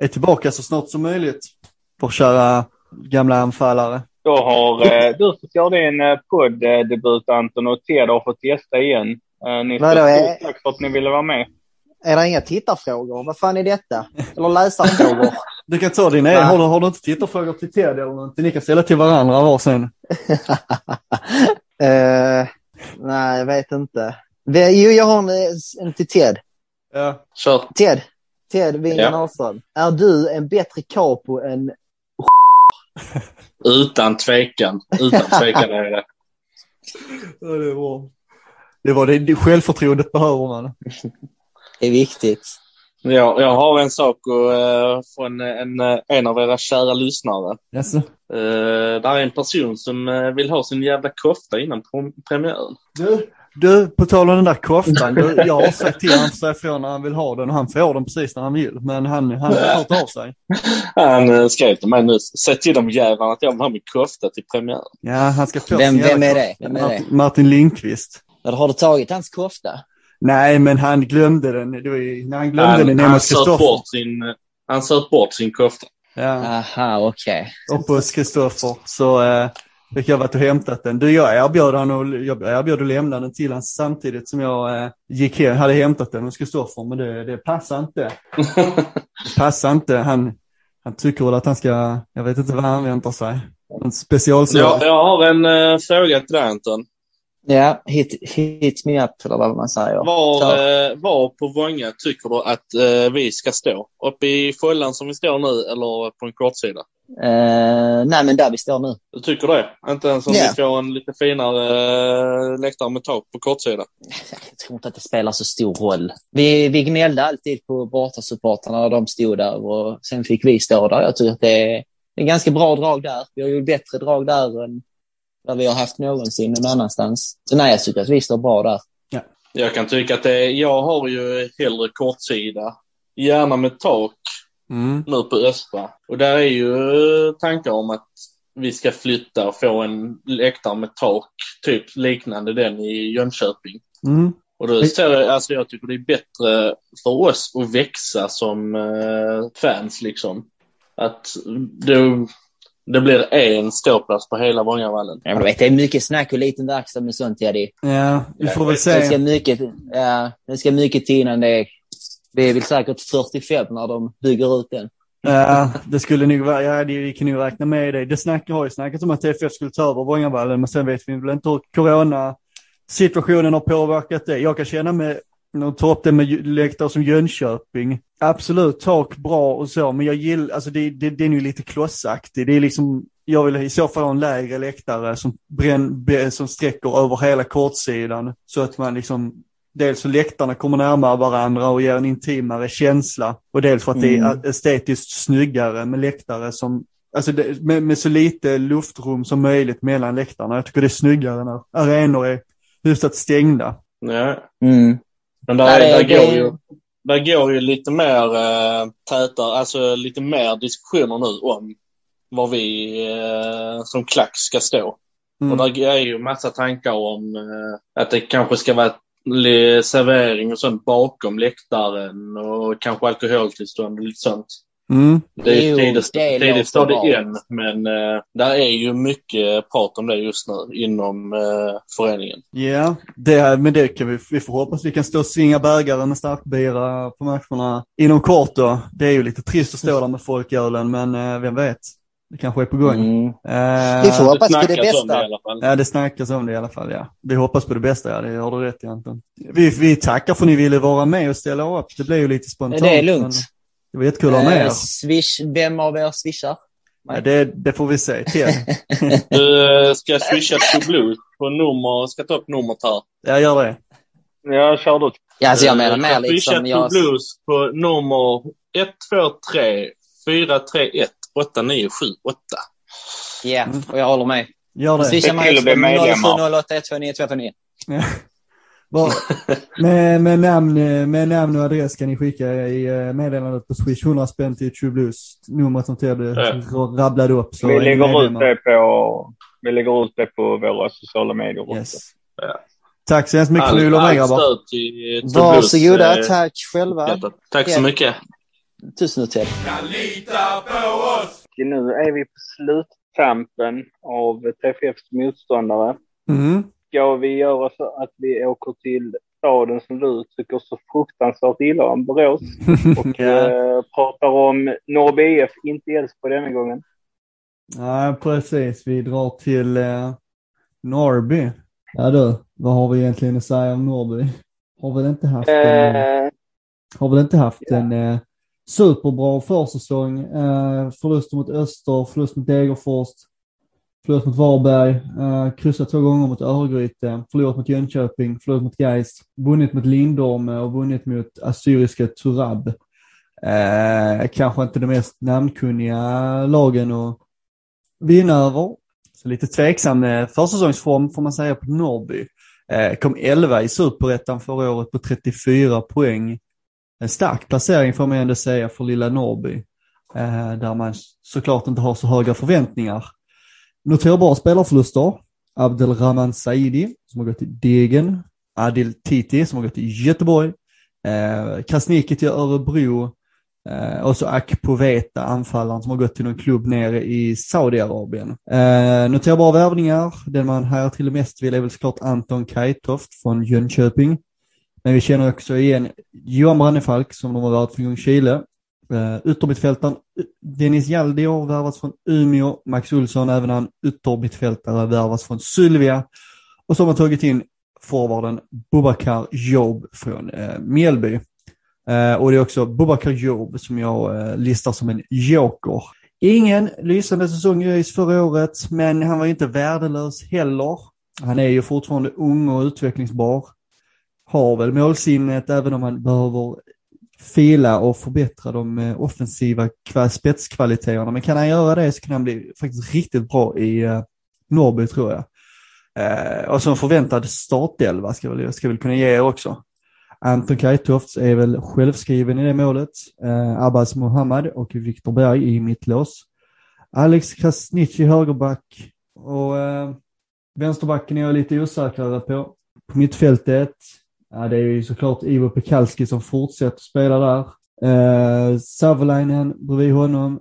är tillbaka så snart som möjligt. För att köra gamla anfallare. Då har eh, du fått göra din eh, podd-debut Anton och Ted har fått gästa igen. Eh, ni Vadå, är- stort tack för att ni ville vara med. Är det inga tittarfrågor? Vad fan är detta? Eller läsarfrågor? Du kan ta din egen. Har du, har du inte tittarfrågor till Ted eller någonting? Ni kan ställa till varandra varsin. Eh, nej, jag vet inte. Vi- Jo, jag har en, en till Ted. Ja. Kör. Ted, Ted Wingen Ja. Ahlström. Är du en bättre capo än... Utan tvekan. Utan tvekan är det. ja det var det. Var det, det självförtroendet behöver man. Det är viktigt. Jag, jag har en sak och, eh, från en, eh, en av era kära lyssnare. Jaså? Uh, där är en person som eh, vill ha sin jävla kofta innan premiären. Du, du, på tal om den där koftan. Du, jag har sagt till honom att säga ifrån när han vill ha den och han får den precis när han vill. Men han, han har hört av sig. Han uh, skrev till mig nu, säg till de jävlarna att jag vill ha min kofta till premiären. Ja, han ska få Vem, sin jävla vem är det? Vem är det? Martin, Martin Lindqvist. Eller har du tagit hans kofta? Nej, men han glömde den. Det var ju, när han glömde den Han, hemma han hos Kristoffer. bort sin, eh, han söt bort sin kofta. Ja, Aha, okej. uppe hos Kristoffer. Så eh, fick jag varit och hämtat den. Du, jag erbjöd, han och, jag erbjöd att lämna den till honom samtidigt som jag eh, gick hem, hade hämtat den hos Kristoffer. Men det, det passar inte. Det passar inte. Han, han tycker väl att han ska, jag vet inte vad han väntar sig. En specialservice. jag, jag har en uh, fråga till dig Anton. Ja, hit, hit me up eller vad man säger. Var, eh, var på Vånga tycker du att eh, vi ska stå? Uppe i fållan som vi står nu eller på en kortsida? Eh, nej, men där vi står nu. Du tycker det? Inte ens om Ja. vi får en lite finare eh, läktare med tak på kortsida? Jag tror inte att det spelar så stor roll. Vi, vi gnällde alltid på bortasupportrarna när de stod där och sen fick vi stå där. Jag tycker att det är, det är ganska bra drag där. Vi har ju bättre drag där än vad vi har haft någonsin någon annanstans. Så nej, jag tycker att vi står bra där. Jag kan tycka att det, jag har ju hellre kortsida, gärna med tak Mm. nu på östra. Och där är ju eh, tankar om att vi ska flytta och få en läktare med tak, typ liknande den i Jönköping. Mm. Och då ser jag, alltså jag tycker det är bättre för oss att växa som eh, fans liksom. Att det, det blir en ståplats på hela Vångavallen. Ja, men du vet, det är mycket snack och liten verksamhet med sånt, Eddie. Ja, vi får väl Det ska se. mycket, ja, det ska mycket till innan det är... Det är väl säkert 45 när de bygger ut den. Ja, det skulle nog vara, ja, det, vi kan nog räkna med det. Det snack, har ju snackat om att TFF skulle ta över Vångavallen, men sen vet vi väl inte hur corona-situationen har påverkat det. Jag kan känna med, du tar upp det med läktare som Jönköping, absolut, tak bra och så, men jag gillar, alltså det, det, det är ju lite klossaktigt. Det är liksom, jag vill i så fall ha en lägre läktare som, bränn, som sträcker över hela kortsidan, så att man liksom Dels så läktarna kommer närmare varandra och ger en intimare känsla. Och dels för att det är estetiskt snyggare med läktare som, alltså det, med, med så lite luftrum som möjligt mellan läktarna. Jag tycker det är snyggare när arenor är hyfsat stängda. Ja. Mm. Men där, det- där, går ju, där går ju lite mer äh, tätare, alltså lite mer diskussioner nu om var vi eh, som klack ska stå. Mm. Och där är ju massa tankar om eh, att det kanske ska vara servering och sånt bakom läktaren och kanske alkoholtillstånd och lite sånt. Mm. Det är Jo, tidigt, det tidigt står det än, men eh, där är ju mycket prat om det just nu inom eh, föreningen. Ja, det, men det kan vi, vi får hoppas vi kan stå och svinga bägare med starkbira på matcherna inom kort då. Det är ju lite trist att stå där med folkölen, men eh, vem vet? Det kanske är på gång. Mm. Eh, Vi får hoppas på det snackas om det i bästa. alla fall. Ja, det snackas om det i alla fall, ja. Vi hoppas på det bästa, ja. Det har du rätt i, Anton. Vi, vi tackar för att ni ville vara med och ställa upp. Det blev ju lite spontant. Det är lugnt. men Det var jättekul att ha med Eh, er. swish, vem av er swishar? Ja, det, det får vi se. Du eh, ska swisha to Blues på nummer, ska ta upp numret här. Jag gör det. Jag kör då. Ja, alltså jag menar Eh, mer swisha liksom. to Jag, Blues på nummer 123 431 8978. ja, och jag håller med. Gör det. Swishar av. 0708 129 249. Med, med, namn, med namn och adress kan ni skicka i eh, meddelandet på Swish 100 spänn till True Blues. Numret som Ted rabblade upp. Så Vi lägger, ut det på, vi lägger ut det på våra sociala medier också. Yes. Ja. Tack så hemskt mycket för att ni All, ville vara med all grabbar. eh, Varsågoda, eh, tack själva. hjärtat. Tack så mycket. Tusen Ted. Nu är vi på sluttampen av TFFs motståndare. Mm. Ska vi göra så att vi åker till staden som du tycker så fruktansvärt illa om, Borås, och ja. eh, pratar om Norrby IF, inte Elfsborg denna gången. ja, precis. Vi drar till eh, Norrby. Ja du, vad har vi egentligen att säga om Norrby? Har väl inte haft en, Eh, har väl inte haft en eh, superbra försäsong. Eh, förlust mot Öster, förlust mot Degerfors, Förlorat mot Varberg, eh, kryssat två gånger mot Örgryte, förlorat mot Jönköping, förlorat mot Gais, vunnit mot Lindome och vunnit mot Assyriska Turab. Eh, kanske inte de mest namnkunniga lagen att vinna över. Så lite tveksam eh, försäsongsform får man säga på Norrby. Eh, kom 11 i superettan förra året på 34 poäng. En stark placering får man ändå säga för lilla Norrby. Eh, där man såklart inte har så höga förväntningar. Noterbara spelarförluster. Abdelrahman Saidi som har gått till Degen. Adil Titi som har gått till Göteborg. Eh, Krasniqi till Örebro. Eh, och så Akpoveta, anfallaren som har gått till någon klubb nere i Saudiarabien. Eh, noterbara värvningar. Den man här till mest vill är väl såklart Anton Kajtoft från Jönköping. Men vi känner också igen Johan Brannefalk som de har varit från Ljungskile. Uh, yttermittfältaren eh, Dennis Jaldior har värvats från Umeå. Max Olsson, även han yttermittfältare, värvas från Sylvia. Och så har man tagit in forwarden Bubakar Job från eh, Mjällby. Eh, och det är också Bubakar Job som jag eh, listar som en joker. Ingen lysande säsong i ÖIS förra året, men han var ju inte värdelös heller. Han är ju fortfarande ung och utvecklingsbar. Har väl målsinnet även om han behöver fila och förbättra de eh, offensiva spetskvaliteterna. Men kan han göra det så kan han bli faktiskt riktigt bra i eh, Norrby tror jag. Eh, och så en förväntad startelva ska väl, ska väl kunna ge er också. Anton Kajtofts är väl självskriven i det målet. Abbas Mohammad och Viktor Berg i mittlås. Alex Krasniqi högerback och vänsterbacken är jag lite osäkrare på. På mittfältet Ja, det är ju såklart Ivo Pekalski som fortsätter spela där. Eh, Savolainen bredvid honom.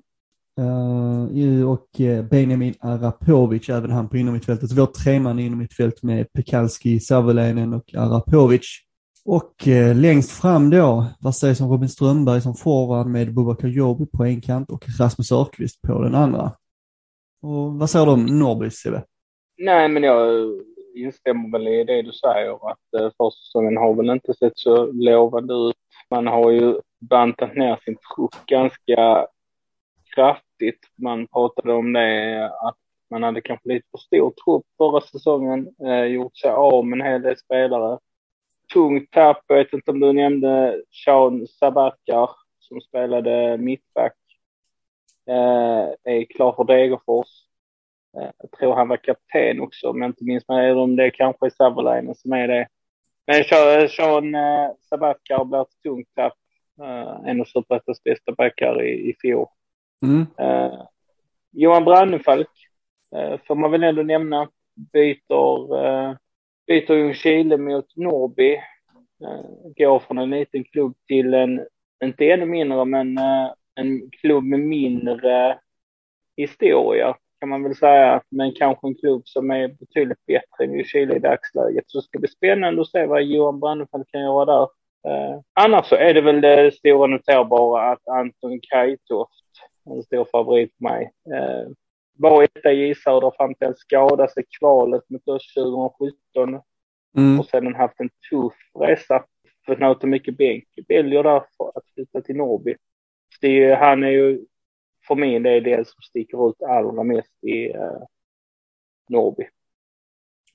Eh, och eh, Benjamin Arapovic, även han på innermittfältet. Så vi har tre man i innermittfält med Pekalski, Savolainen och Arapovic. Och eh, längst fram då, vad sägs om Robin Strömberg som forward med Bubakar Jobi på en kant och Rasmus Örqvist på den andra. Och vad säger du om Norrby, Sebbe? Nej, men jag instämmer väl i det du säger att eh, försäsongen har väl inte sett så lovande ut. Man har ju bantat ner sin trupp ganska kraftigt. Man pratade om det att man hade kanske lite för stor trupp förra säsongen, eh, gjort sig av med en hel del spelare. Tungt tapp, jag vet inte om du nämnde Sean Sabakar som spelade mittback. Eh, är klar för Degerfors. Eh, jag tror han var kapten också, om jag inte minns mig. Om det kanske är Savolainen som är det. Men Sean eh, Sabatkar blir ett tungt tapp. Eh, en av Superettans bästa backar i, i fjol. Mm. Uh, Johan Brannefalk uh, får man väl ändå nämna. Byter, uh, byter Ljungskile mot Norrby. Uh, går från en liten klubb till en, inte ännu mindre, men en klubb med mindre historia kan man väl säga, men kanske en klubb som är betydligt bättre än Chile i dagsläget. Så det ska bli spännande att se vad Johan Brannefeld kan göra där. Eh, annars så är det väl det stora noterbara att Anton Kajtoft, en stor favorit för mig, eh, var etta i Söder fram till att skada sig kvalet mot oss 2017 mm. och sedan haft en tuff resa. Fått nöta mycket bänk. Väljer därför att flytta till Norrby. Det, han är ju för mig det är det som sticker ut allra mest i uh, Norrby.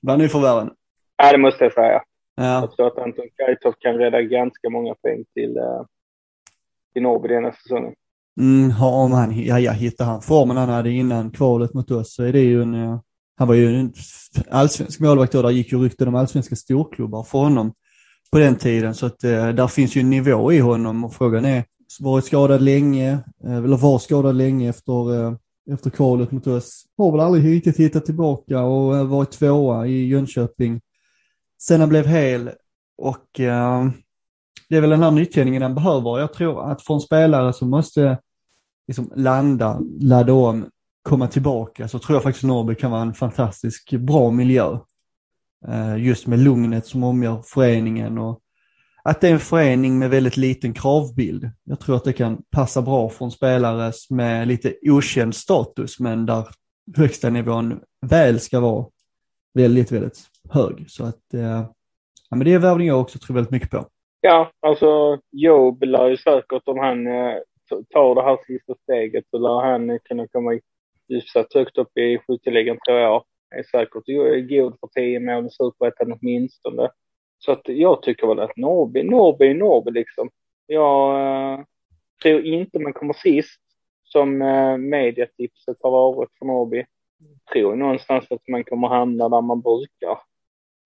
Bland nyförvärven? Ja, det måste jag säga. Ja. Jag tror att Anton Kajtoff kan rädda ganska många poäng till, uh, till Norrby denna säsongen. Mm, om han, ja, ja, hittar han formen han hade innan kvalet mot oss så är det ju en, uh, han var ju en allsvensk målvakt då, där gick ju rykten om allsvenska storklubbar för honom på den tiden så att uh, där finns ju en nivå i honom och frågan är varit skadad länge, eh, eller var skadad länge efter, eh, efter kvalet mot oss. Har väl aldrig riktigt hittat tillbaka och eh, varit tvåa i Jönköping sen han blev hel. Och det är väl den här nyttjningen han behöver. Jag tror att för en spelare som måste liksom landa, ladda om, komma tillbaka så tror jag faktiskt Norrby kan vara en fantastisk bra miljö. Just med lugnet som omgör föreningen och att det är en förening med väldigt liten kravbild. Jag tror att det kan passa bra för en spelare med lite okänd status, men där högsta nivån väl ska vara väldigt, väldigt hög. Så att, eh, ja men det är värvning jag också tror väldigt mycket på. Ja, alltså Job lär ju säkert om han eh, tar det här sista steget så lär han kunna komma hyfsat högt upp i skytteligan tror jag. Är säkert god för tio mål i superettan åtminstone. Så att jag tycker väl att Norrby, Norrby, Norrby liksom. Jag eh, tror inte man kommer sist som eh, mediatipset har varit för Norrby. Tror någonstans att man kommer hamna där man brukar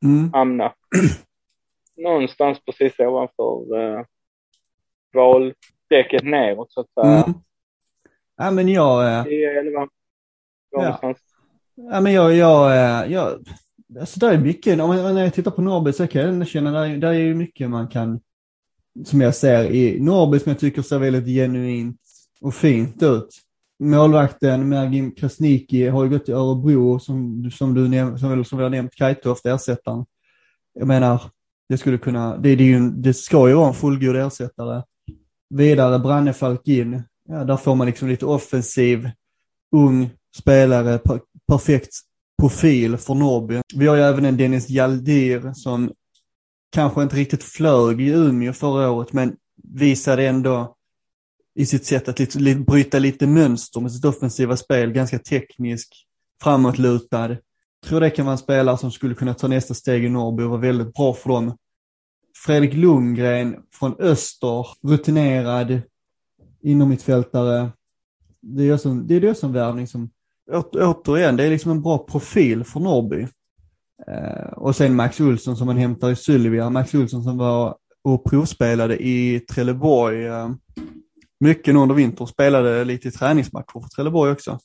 mm. hamna. någonstans precis ovanför eh, valstrecket neråt så att säga. Mm. Ja men jag... Eh... 10, 11. Ja. ja men jag, jag, eh, jag, Alltså det är mycket, om jag, när jag tittar på Norrby så kan jag känna, där, där är ju mycket man kan, som jag ser i Norrby som jag tycker ser väldigt genuint och fint ut. Målvakten Mergim Krasniki har ju gått till Örebro som, som du näm som, som vi har nämnt, Kajtoft, ersättaren. Jag menar, det skulle kunna, det, det, är ju, det ska ju vara en fullgod ersättare. Vidare Brannefalk in, ja, där får man liksom lite offensiv, ung spelare, per, perfekt profil för Norrby. Vi har ju även en Dennis Jaldir som kanske inte riktigt flög i Umeå förra året, men visade ändå i sitt sätt att lite, lite, bryta lite mönster med sitt offensiva spel, ganska teknisk, framåtlutad. Jag tror det kan vara en spelare som skulle kunna ta nästa steg i Norrby och vara väldigt bra för dem. Fredrik Lundgren från Öster, rutinerad innermittfältare. Det är också, det är också en värvning som, återigen, det är liksom en bra profil för Norrby. Eh, och sen Max Olsson som man hämtar i Sylvia. Max Olsson som var och provspelade i Trelleborg eh, mycket under vintern. Spelade lite i träningsmatcher för Trelleborg också.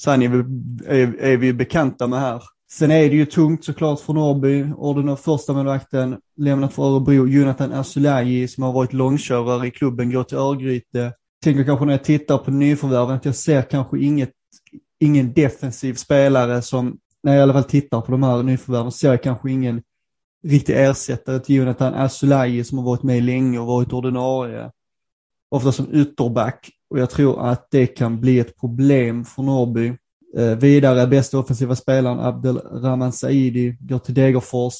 Sen är vi, är, är vi bekanta med här. Sen är det ju tungt såklart för Norrby. Orden första målvakten lämnat för Örebro. Jonathan Asulaji som har varit långkörare i klubben går till Örgryte. Tänker kanske när jag tittar på nyförvärven att jag ser kanske inget, ingen defensiv spelare som, när jag i alla fall tittar på de här nyförvärven, ser jag kanske ingen riktig ersättare till Jonathan Asulaji som har varit med länge och varit ordinarie. Ofta som ytterback och jag tror att det kan bli ett problem för Norrby. Eh, vidare bästa offensiva spelaren Abdelrahman Saidi går till Degerfors.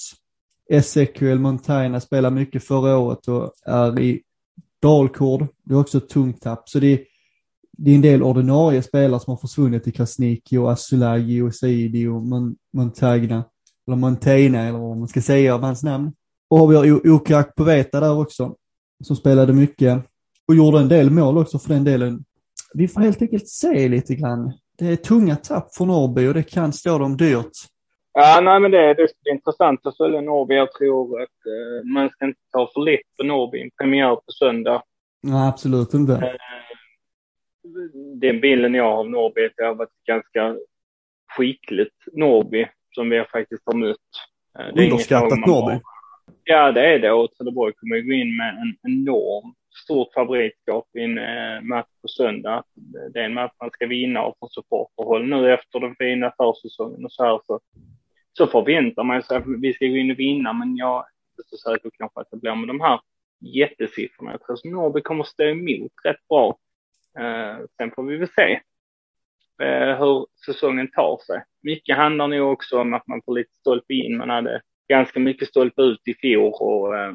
Ezequiel Montana spelar mycket förra året och är i Dalkurd. Det är också ett tungt tapp. Så det är, det är en del ordinarie spelare som har försvunnit i Krasniki och Asulagi och Saidi och Mon Montagna. Eller Montaigne eller vad man ska säga av hans namn. Och vi har Okrak Poveta där också. Som spelade mycket. Och gjorde en del mål också för den delen. Vi får helt enkelt se lite grann. Det är tunga tapp för Norrby och det kan stå dem dyrt. Ja, nej, men det, det är intressant att följa Norrby. Jag tror att eh, man ska inte ta för lätt på Norrby. En premiär på söndag. Nej, absolut inte. Eh, den bilden jag har av Norrby är att det har varit ganska skickligt Norrby som vi faktiskt har mött. Eh, Underskattat Norrby? Ja, det är det. Och Trelleborg kommer ju gå in med en enorm stort favoritskap i en eh, match på söndag. Det är en match man ska vinna av från supporterhåll nu efter den fina försäsongen och så här så, så förväntar man sig att vi ska gå in och vinna, men jag är inte så säker kanske att det blir med de här jättesiffrorna. Jag tror att Norrby kommer stå emot rätt bra. Eh, sen får vi väl se eh, hur säsongen tar sig. Mycket handlar nog också om att man får lite stolpe in. Man hade ganska mycket stolpe ut i fjol och eh,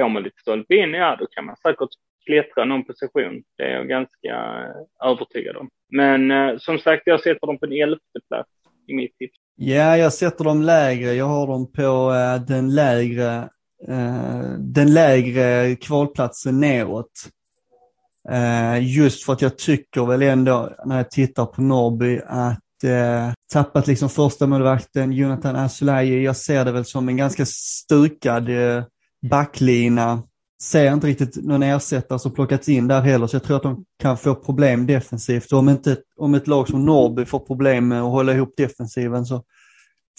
får man lite stolpe in, ja då kan man säkert klättra någon position. Det är jag ganska eh, övertygad om. Men eh, som sagt, jag sätter dem på en elfte plats i mitt tips. Ja, jag sätter dem lägre. Jag har dem på eh, den lägre eh, den lägre kvalplatsen neråt. Eh, just för att jag tycker väl ändå när jag tittar på Norrby att eh, tappat liksom första målvakten Jonathan Asulaji. Jag ser det väl som en ganska stukad eh, backlina. Ser inte riktigt någon ersättare som plockats in där heller, så jag tror att de kan få problem defensivt. Och om, inte, om ett lag som Norrby får problem med att hålla ihop defensiven så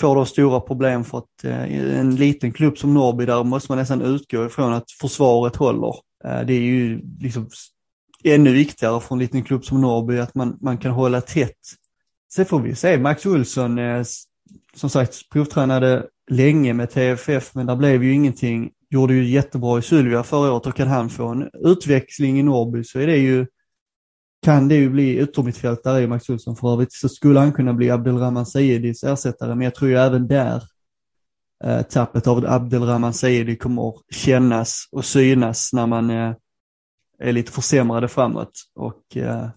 får de stora problem för att eh, en liten klubb som Norrby, där måste man nästan utgå ifrån att försvaret håller. Eh, det är ju liksom ännu viktigare för en liten klubb som Norrby att man, man kan hålla tätt. Sen får vi se, Max Olsson, eh, som sagt, provtränade länge med TFF, men där blev ju ingenting. Gjorde ju jättebra i Sylvia förra året och kan han få en utväxling i Norrby så är det ju, kan det ju bli yttermittfältare i Max Olsson för övrigt. Så skulle han kunna bli Abdelrahman Saidis ersättare men jag tror ju även där eh, tappet av Abdelrahman Saidi kommer kännas och synas när man eh, är lite försämrade framåt och eh,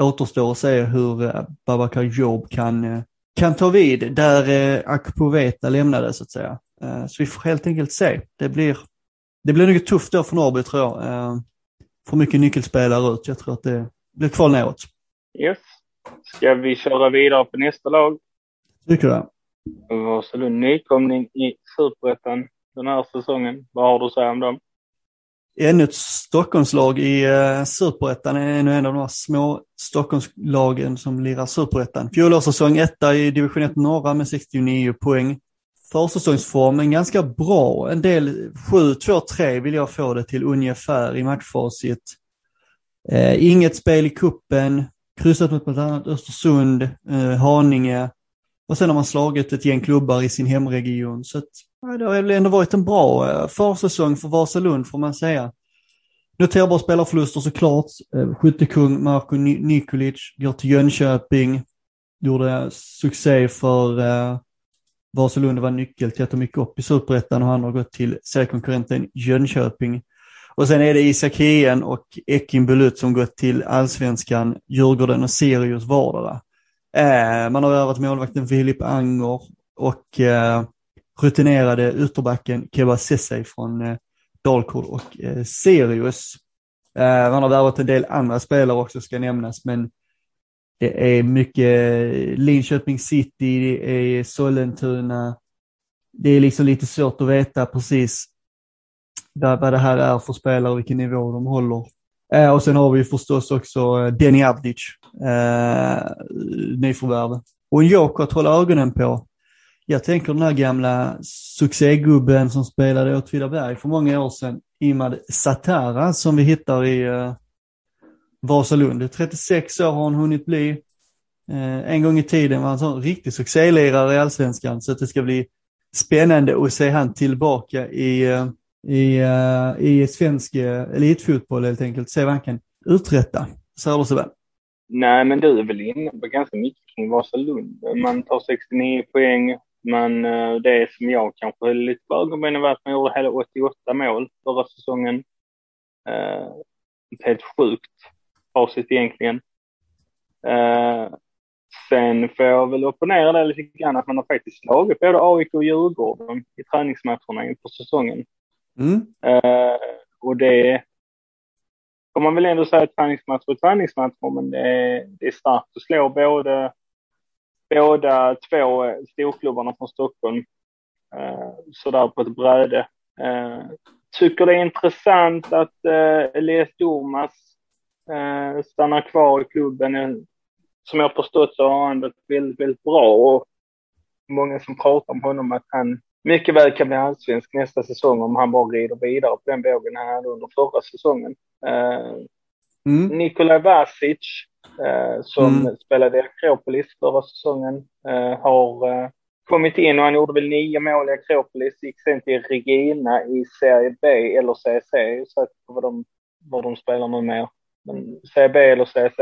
återstår att se hur eh, Babakar Job kan, eh, kan ta vid där eh, Akpoveta lämnade så att säga. Eh, så vi får helt enkelt se. Det blir, det blir nog tufft då för Norrby tror jag. Eh, för mycket nyckelspelare ut. Jag tror att det blir kval neråt. Yes. Ska vi köra vidare på nästa lag? Tycker jag. Vasalund nykomling i Superettan den här säsongen. Vad har du att säga om dem? Ännu ett Stockholmslag i eh, Superettan ännu en av de här små Stockholmslagen som lirar Superettan. Fjolårssäsong etta i division 1 norra med 69 poäng försäsongsformen ganska bra. En del 7-2-3 vill jag få det till ungefär i matchfacit. Eh, inget spel i kuppen kryssat mot bland annat Östersund, eh, Haninge och sen har man slagit ett gäng klubbar i sin hemregion. Så att, ja, det har väl ändå varit en bra eh, försäsong för Vasalund får man säga. Noterbara spelarförluster såklart. Eh, skyttekung Marko Nikolic går till Jönköping. gjorde succé för eh, Vasalund, var nyckel till att de gick upp i superettan och han har gått till seriekonkurrenten Jönköping. Och sen är det Isak Hien och Ekin Bulut som gått till allsvenskan, Djurgården och Sirius vardera. Eh, man har övat målvakten Filip Anger och eh, rutinerade ytterbacken Keba Sesay från eh, Dalkurd och eh, Sirius. Eh, man har värvat en del andra spelare också ska nämnas, men det är mycket Linköping City, det är Sollentuna. Det är liksom lite svårt att veta precis vad, vad det här är för spelare och vilken nivå de håller. Eh, och sen har vi förstås också Deni Denny Avdic, eh, nyförvärv. Och en joker att hålla ögonen på. Jag tänker den här gamla succégubben som spelade åt Åtvidaberg för många år sedan, Imad Satara, som vi hittar i eh, Vasalund. 36 år har han hunnit bli. Eh, en gång i tiden var han en riktig succélirare i allsvenskan, så att det ska bli spännande att se han tillbaka i eh, i, uh, i svensk eh, elitfotboll helt enkelt. Se vad han kan uträtta. Säger du Sebbe? Nej, men du är väl inne på ganska mycket kring Vasalund. Man tar 69 poäng, men eh, det som jag kanske är lite på ögonbenen var att man gjorde hela 88 mål förra säsongen. Uh, helt sjukt facit egentligen. Uh, sen får jag väl opponera det lite grann att man har faktiskt slagit både AIK och Djurgården i träningsmatcherna inför säsongen. Mm. Uh, och det får man väl ändå säga träningsmatch och träningsmatcher, men det är, det är starkt att slå både, båda två storklubbarna från Stockholm uh, sådär på ett bräde. Uh, tycker det är intressant att uh, Elias Domas uh, stannar kvar i klubben. Som jag förstått så har han det väldigt, väldigt bra och många som pratar om honom att han mycket väl kan bli allsvensk nästa säsong om han bara rider vidare på den vågen han hade under förra säsongen. Uh, mm. Nikolaj Vasic, uh, som mm. spelade i Akropolis förra säsongen, uh, har kommit in och han gjorde väl nio mål i Akropolis, gick sen till Regina i Serie B eller CC, så att vad de, vad de spelar nu mer. Men Serie B eller CC.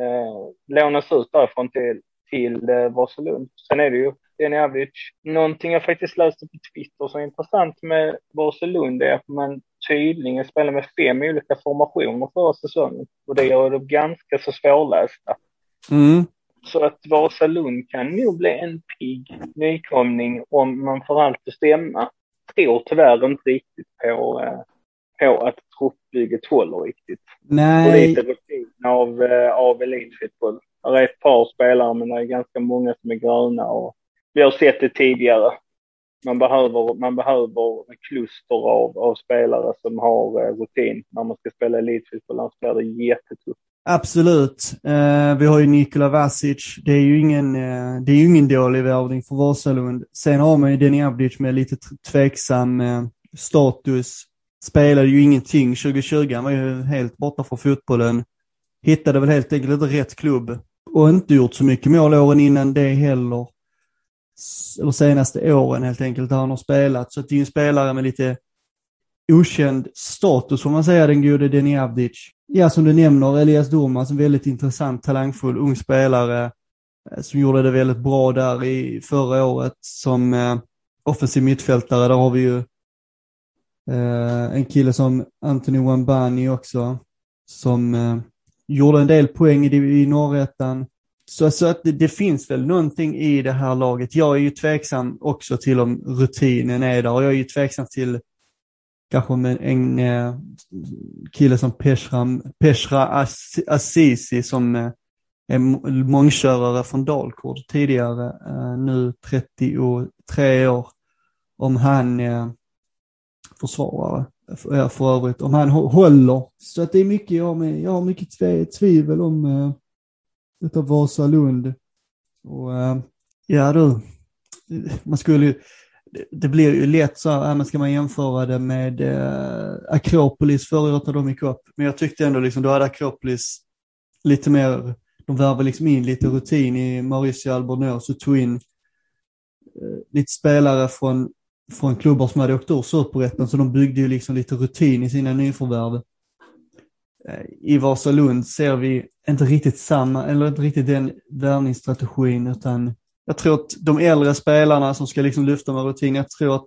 Uh, lånas ut därifrån till, till uh, Vasalund. Sen är det ju Denjavlic. Någonting jag faktiskt läste på Twitter som är intressant med Vasalund är att man tydligen spelar med fem olika formationer förra säsongen och det gör det ganska så svårlästa. Mm. Så att Vasalund kan nog bli en pigg nykomling om man får allt att stämma. Tror tyvärr inte riktigt på, eh, på att truppbygget håller riktigt. Nej. Och lite rutin av, eh, av elitfotboll. Det är ett par spelare men det är ganska många som är gröna och vi har sett det tidigare. Man behöver, man behöver kluster av, av spelare som har eh, rutin när man ska spela elitfotboll. Annars blir det jättetufft. Absolut. Eh, vi har ju Nikola Vasic. Det är ju ingen, eh, det är ju ingen dålig värvning för Vasalund. Sen har man ju Deni Avdic med lite tveksam eh, status. Spelade ju ingenting 2020. Han var ju helt borta från fotbollen. Hittade väl helt enkelt inte rätt klubb och inte gjort så mycket mål åren innan det heller eller senaste åren helt enkelt, där han har spelat. Så det är en spelare med lite okänd status får man säga, den gode Deni Avdic. Ja, som du nämner, Elias Durmaz, en väldigt intressant, talangfull ung spelare eh, som gjorde det väldigt bra där i förra året som eh, offensiv mittfältare. Där har vi ju eh, en kille som Anthony Wambani också, som eh, gjorde en del poäng i, i norrättan. Så, så att det, det, finns väl någonting i det här laget. Jag är ju tveksam också till om rutinen är där och jag är ju tveksam till kanske med en eh, kille som Peshram, Peshra Assisi som eh, är mångkörare från Dalkurd tidigare, eh, nu 33 år. Om han eh, försvarare eh, för, för övrigt, om han håller. Så att det är mycket jag, med, jag har mycket tvivel om eh, utav Vasalund. Och äh, ja du, man skulle ju, det blir ju lätt så här, men ska man jämföra det med äh, Akropolis förra året när de gick upp. Men jag tyckte ändå liksom, då hade Akropolis lite mer, de värvade liksom in lite rutin i Mauricio Albornoz och tog in äh, eh, lite spelare från, från klubbar som hade åkt ur superettan, så de byggde ju liksom lite rutin i sina nyförvärv. I Vasalund ser vi inte riktigt samma, eller inte riktigt den värvningsstrategin, utan jag tror att de äldre spelarna som ska liksom lyfta med rutin, jag tror att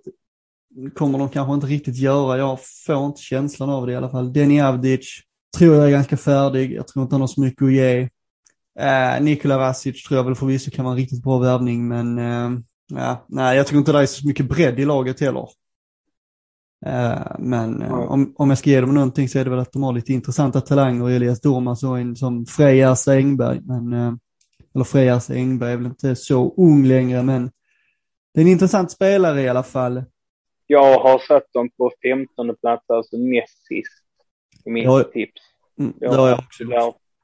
kommer de kanske inte riktigt göra. Jag får inte känslan av det i alla fall. Denny Avdic tror jag är ganska färdig. Jag tror inte han har så mycket att ge. Eh, Nikola Rasic tror jag väl förvisso kan vara en riktigt bra värvning, men eh, ja, nej, jag tror inte det är så mycket bredd i laget heller. Eh, men eh, om, om jag ska ge dem någonting så är det väl att de har lite intressanta talanger, Elias Dormas och en som Frejas Engberg. Men, eh, eller Frejas Engberg är väl inte så ung längre, men det är en intressant spelare i alla fall. Jag har satt dem på 15 plats, alltså näst sist. I mitt Ja. tips. Mm, det Jag har jag också gjort.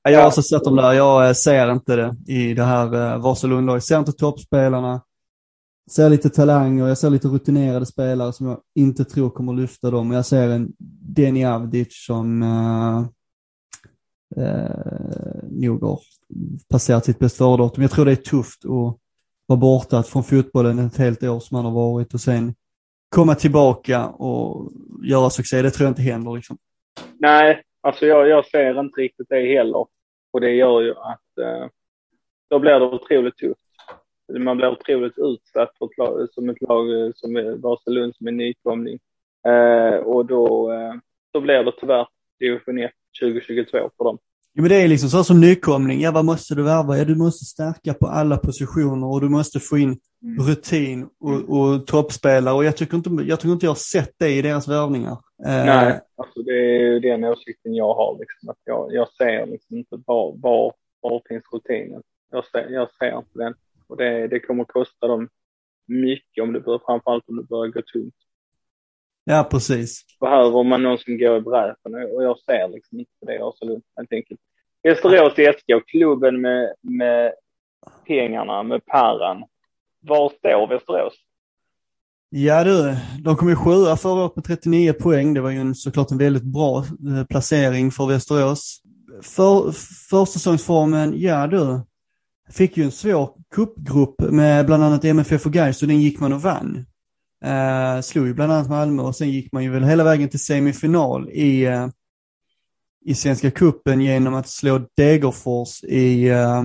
Ja, Jag har också sett dem där. Jag ser inte det i det här Vasalund. Jag ser inte toppspelarna. Ser lite talanger, jag ser lite rutinerade spelare som jag inte tror kommer lyfta dem. Jag ser en Deni Avdic som uh, uh, nog har passerat sitt bäst före-datum. Jag tror det är tufft att vara borta från fotbollen ett helt år som han har varit och sen komma tillbaka och göra succé. Det tror jag inte händer liksom. Nej, alltså jag, jag ser inte riktigt det heller. Och det gör ju att eh, då blir det otroligt tufft. Man blir otroligt utsatt för ett lag, som ett lag eh, som är Vasalund som är nykomling. Eh, och då, eh, då blir det tyvärr division 1 2022 för dem. Ja, men det är liksom så som nykomling. Ja, vad måste du värva? Ja, du måste stärka på alla positioner och du måste få in rutin och, och toppspelare. Och jag tycker, inte, jag tycker inte jag har sett det i deras värvningar. Eh, Nej, alltså det är ju den åsikten jag har. Liksom, att jag, jag ser liksom inte var, var, var finns rutinen. Jag ser, jag ser inte den. Och det, det kommer kosta dem mycket om det börjar, framförallt om det börjar gå tungt. Ja, precis. Behöver man någon som går i bräschen och jag ser liksom inte det absolut helt enkelt. Västerås SK, klubben med, med pengarna, med Parran. Var står Västerås? Ja du, de kom ju sjua förra året med 39 poäng. Det var ju en, såklart en väldigt bra eh, placering för Västerås. För, försäsongsformen, ja du, fick ju en svår cupgrupp med bland annat MFF och Gais och den gick man och vann. Eh, slog ju bland annat Malmö och sen gick man ju väl hela vägen till semifinal i, eh, i Svenska cupen genom att slå Degerfors i, eh,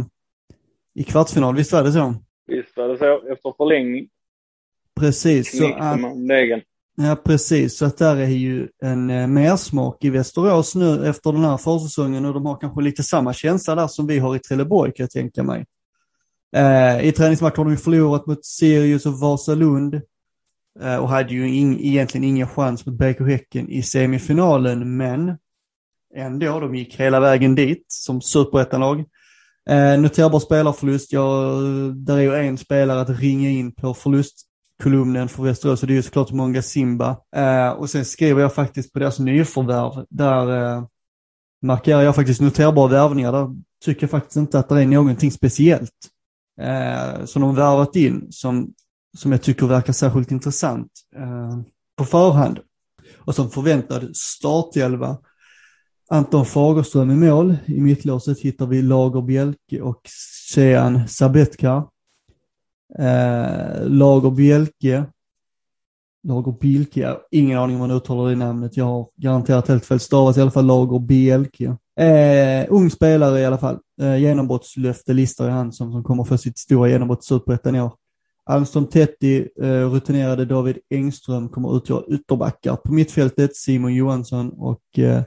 i kvartsfinal. Visst var det så? Visst var det så, efter förlängning Precis. Så att. Ja, precis. Så att där är ju en eh, mersmak i Västerås nu efter den här försäsongen och de har kanske lite samma känsla där som vi har i Trelleborg kan jag tänka mig. Eh, I träningsmatch har de ju förlorat mot Sirius och Vasalund eh, och hade ju in, egentligen ingen chans mot BK Häcken i semifinalen, men ändå, de gick hela vägen dit som superettanlag. Eh, noterbar spelarförlust, ja, där är ju en spelare att ringa in på förlustkolumnen för Västerås och det är ju såklart Monga Simba. Eh, och sen skriver jag faktiskt på deras nyförvärv, där eh, markerar jag faktiskt noterbara värvningar. Där tycker jag faktiskt inte att det är någonting speciellt eh, som de värvat in som, som jag tycker verkar särskilt intressant eh, på förhand. Och som förväntad startelva. Anton Fagerström i mål. I mittlåset hittar vi Lager Bjelke och Sean Sabetka. Eh, Lager Bjelke. Lager Bilke, ingen aning om man uttalar det namnet. Jag har garanterat helt fel stavas i alla fall Lager Bielke. Eh, ung spelare i alla fall. Eh, genombrottslöfte listar han som, som kommer få sitt stora genombrott i Superettan i år. Almström Tetti, eh, rutinerade David Engström kommer utgöra ytterbackar. På mittfältet Simon Johansson och eh,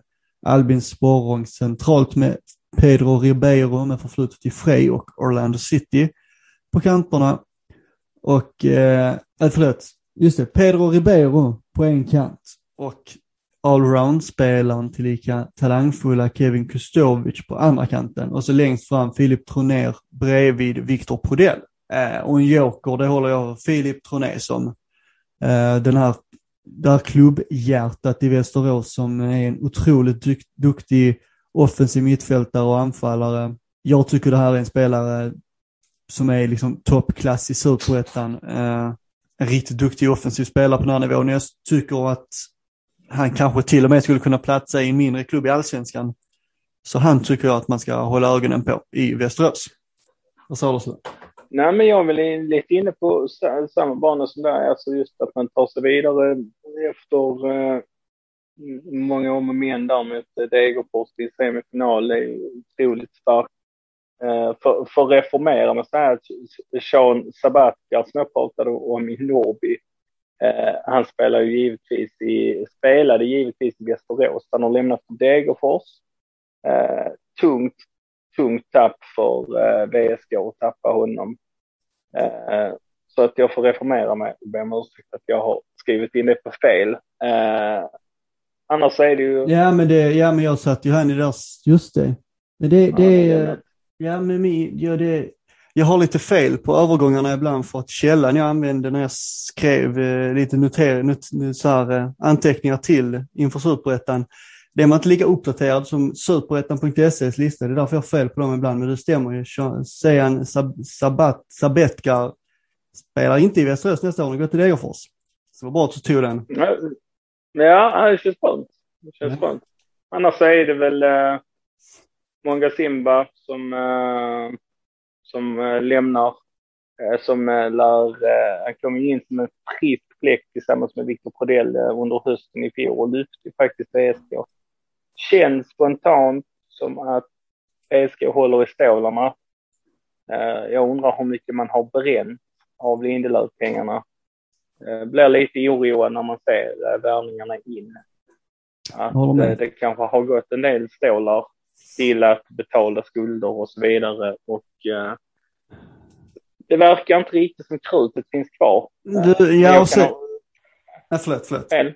Albin Sporrong centralt med Pedro Ribeiro med förflutet i Frej och Orlando City på kanterna. Och, eh, eh förlåt, just det, Pedro Ribeiro på en kant och allround-spelaren tillika talangfulla Kevin Kustovic på andra kanten och så längst fram Filip Troner bredvid Viktor Prodell. Eh, och en joker, det håller jag Filip Troner som eh, den här, det här klubbhjärtat i Västerås som är en otroligt dukt, duktig offensiv mittfältare och anfallare. Jag tycker det här är en spelare som är liksom toppklass i superettan. Eh, en riktigt duktig offensiv spelare på den här nivån. Jag tycker att han kanske till och med skulle kunna platsa i en mindre klubb i allsvenskan. Så han tycker jag att man ska hålla ögonen på i Västerås. Vad sa du så? Nej, men jag är väl lite inne på sa- samma bana som där, alltså just att man tar sig vidare efter, eh, många om och men där mot Degerfors i semifinal är otroligt starkt. Eh, för, för att reformera med så här, Sean Sabatkar som jag pratade om i Norrby, eh, han spelar ju givetvis i, spelade givetvis i Västerås. Han har lämnat för Degerfors. Eh, tungt, tungt tapp för VSK att tappa honom. Så att jag får reformera mig och be om ursäkt att jag har skrivit in det på fel. Annars är det ju... Ja men, det, ja, men jag satt ju här i deras, just det. Men det, det, Ja, ja, min, ja, det, jag har lite fel på övergångarna ibland för att källan jag använde när jag skrev eh, lite noter, not, så här, eh, anteckningar till inför superettan. Det är man inte lika uppdaterad som superettan.ses lista, det är därför jag har fel på dem ibland, men det stämmer ju. Sejan Sab Sabat, Sabetkar spelar inte i Västerås nästa år, han går till Degerfors. Så det var bra att du tog den. Ja, det känns skönt. Det känns Ja. skönt. Annars är det väl eh, Monga Simba som, eh, som eh, lämnar, eh, som lär, han kom in som en frisk fläkt tillsammans med Victor Prodell under hösten i fjol och lyfte faktiskt VSK. Känns spontant som att VSK håller i stålarna. Jag undrar hur mycket man har bränt av Lindelöf-pengarna. Blir lite oroad när man ser värvningarna in. Att det kanske har gått en del stålar till att betala skulder och så vidare och eh, det verkar inte riktigt som krutet finns kvar. Du, ja, jag och sen, ha nej förlåt, förlåt. fel.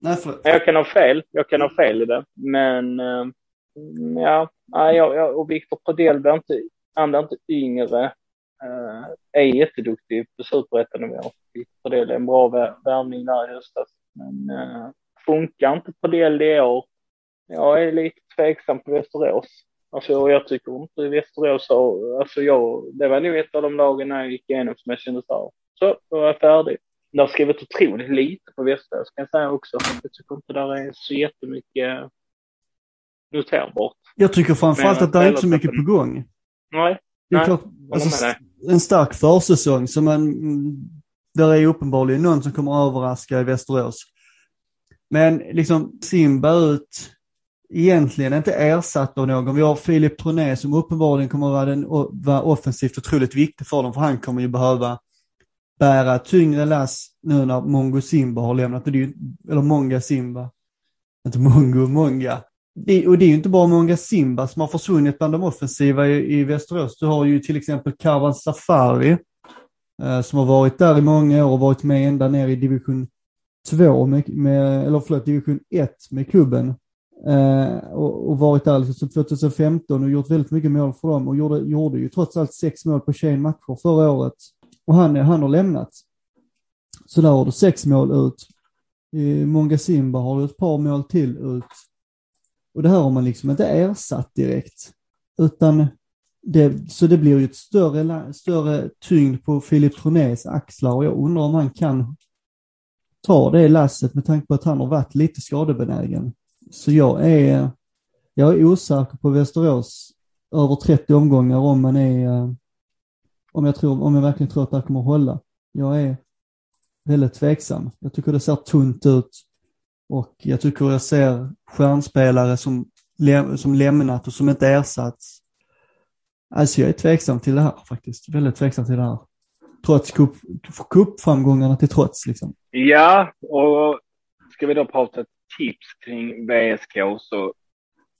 Nej förlåt. Jag kan ha fel. Jag kan ha fel i det. Men eh, ja, jag, jag, och Victor Prodell blir inte, han blir inte yngre. Uh, är jätteduktig på superettanivå. Prodell är en bra vär- värvning där i höstas. Men uh, funkar inte Prodell i år. Jag är lite tveksam på Västerås. Alltså jag tycker inte Västerås har, alltså jag, det var nog ett av de lagen jag gick igenom som jag kände så så, då är jag färdig. Det har skrivit otroligt lite på Västerås kan jag säga också. Jag tycker inte där är så jättemycket noterbart. Jag tycker framförallt att det är inte så mycket på gång. Nej, Det är Nej, klart, alltså, en stark försäsong som man, där är uppenbarligen någon som kommer att överraska i Västerås. Men liksom Simba ut, egentligen inte ersatt av någon. Vi har Filip Troné som uppenbarligen kommer att vara, den, vara offensivt otroligt viktig för dem, för han kommer ju behöva bära tyngre lass nu när Mongo Simba har lämnat, och det är ju, eller Monga Simba. Inte Mongo, Monga. Det, och det är ju inte bara Monga Simba som har försvunnit bland de offensiva i, i Västerås. Du har ju till exempel Karvan Safari eh, som har varit där i många år och varit med ända ner i division 2, med, med, eller förlåt, division 1 med klubben. Eh, och, och varit där liksom 2015 och gjort väldigt mycket mål för dem och gjorde, gjorde ju trots allt sex mål på 21 matcher förra året. Och han, han har lämnat. Så där har du sex mål ut. I Monga Simba har du ett par mål till ut. Och det här har man liksom inte ersatt direkt. Utan det, så det blir ju ett större, större tyngd på Filip Tronés axlar och jag undrar om han kan ta det lasset med tanke på att han har varit lite skadebenägen. Så jag är, jag är osäker på Västerås över 30 omgångar om man är, eh, om jag tror, om jag verkligen tror att det här kommer att hålla. Jag är väldigt tveksam. Jag tycker det ser tunt ut och jag tycker jag ser stjärnspelare som, som lämnat och som inte ersatts. Alltså jag är tveksam till det här faktiskt. Väldigt tveksam till det här. Trots cup, cupframgångarna till trots liksom. Ja, och ska vi då prata tips kring VSK så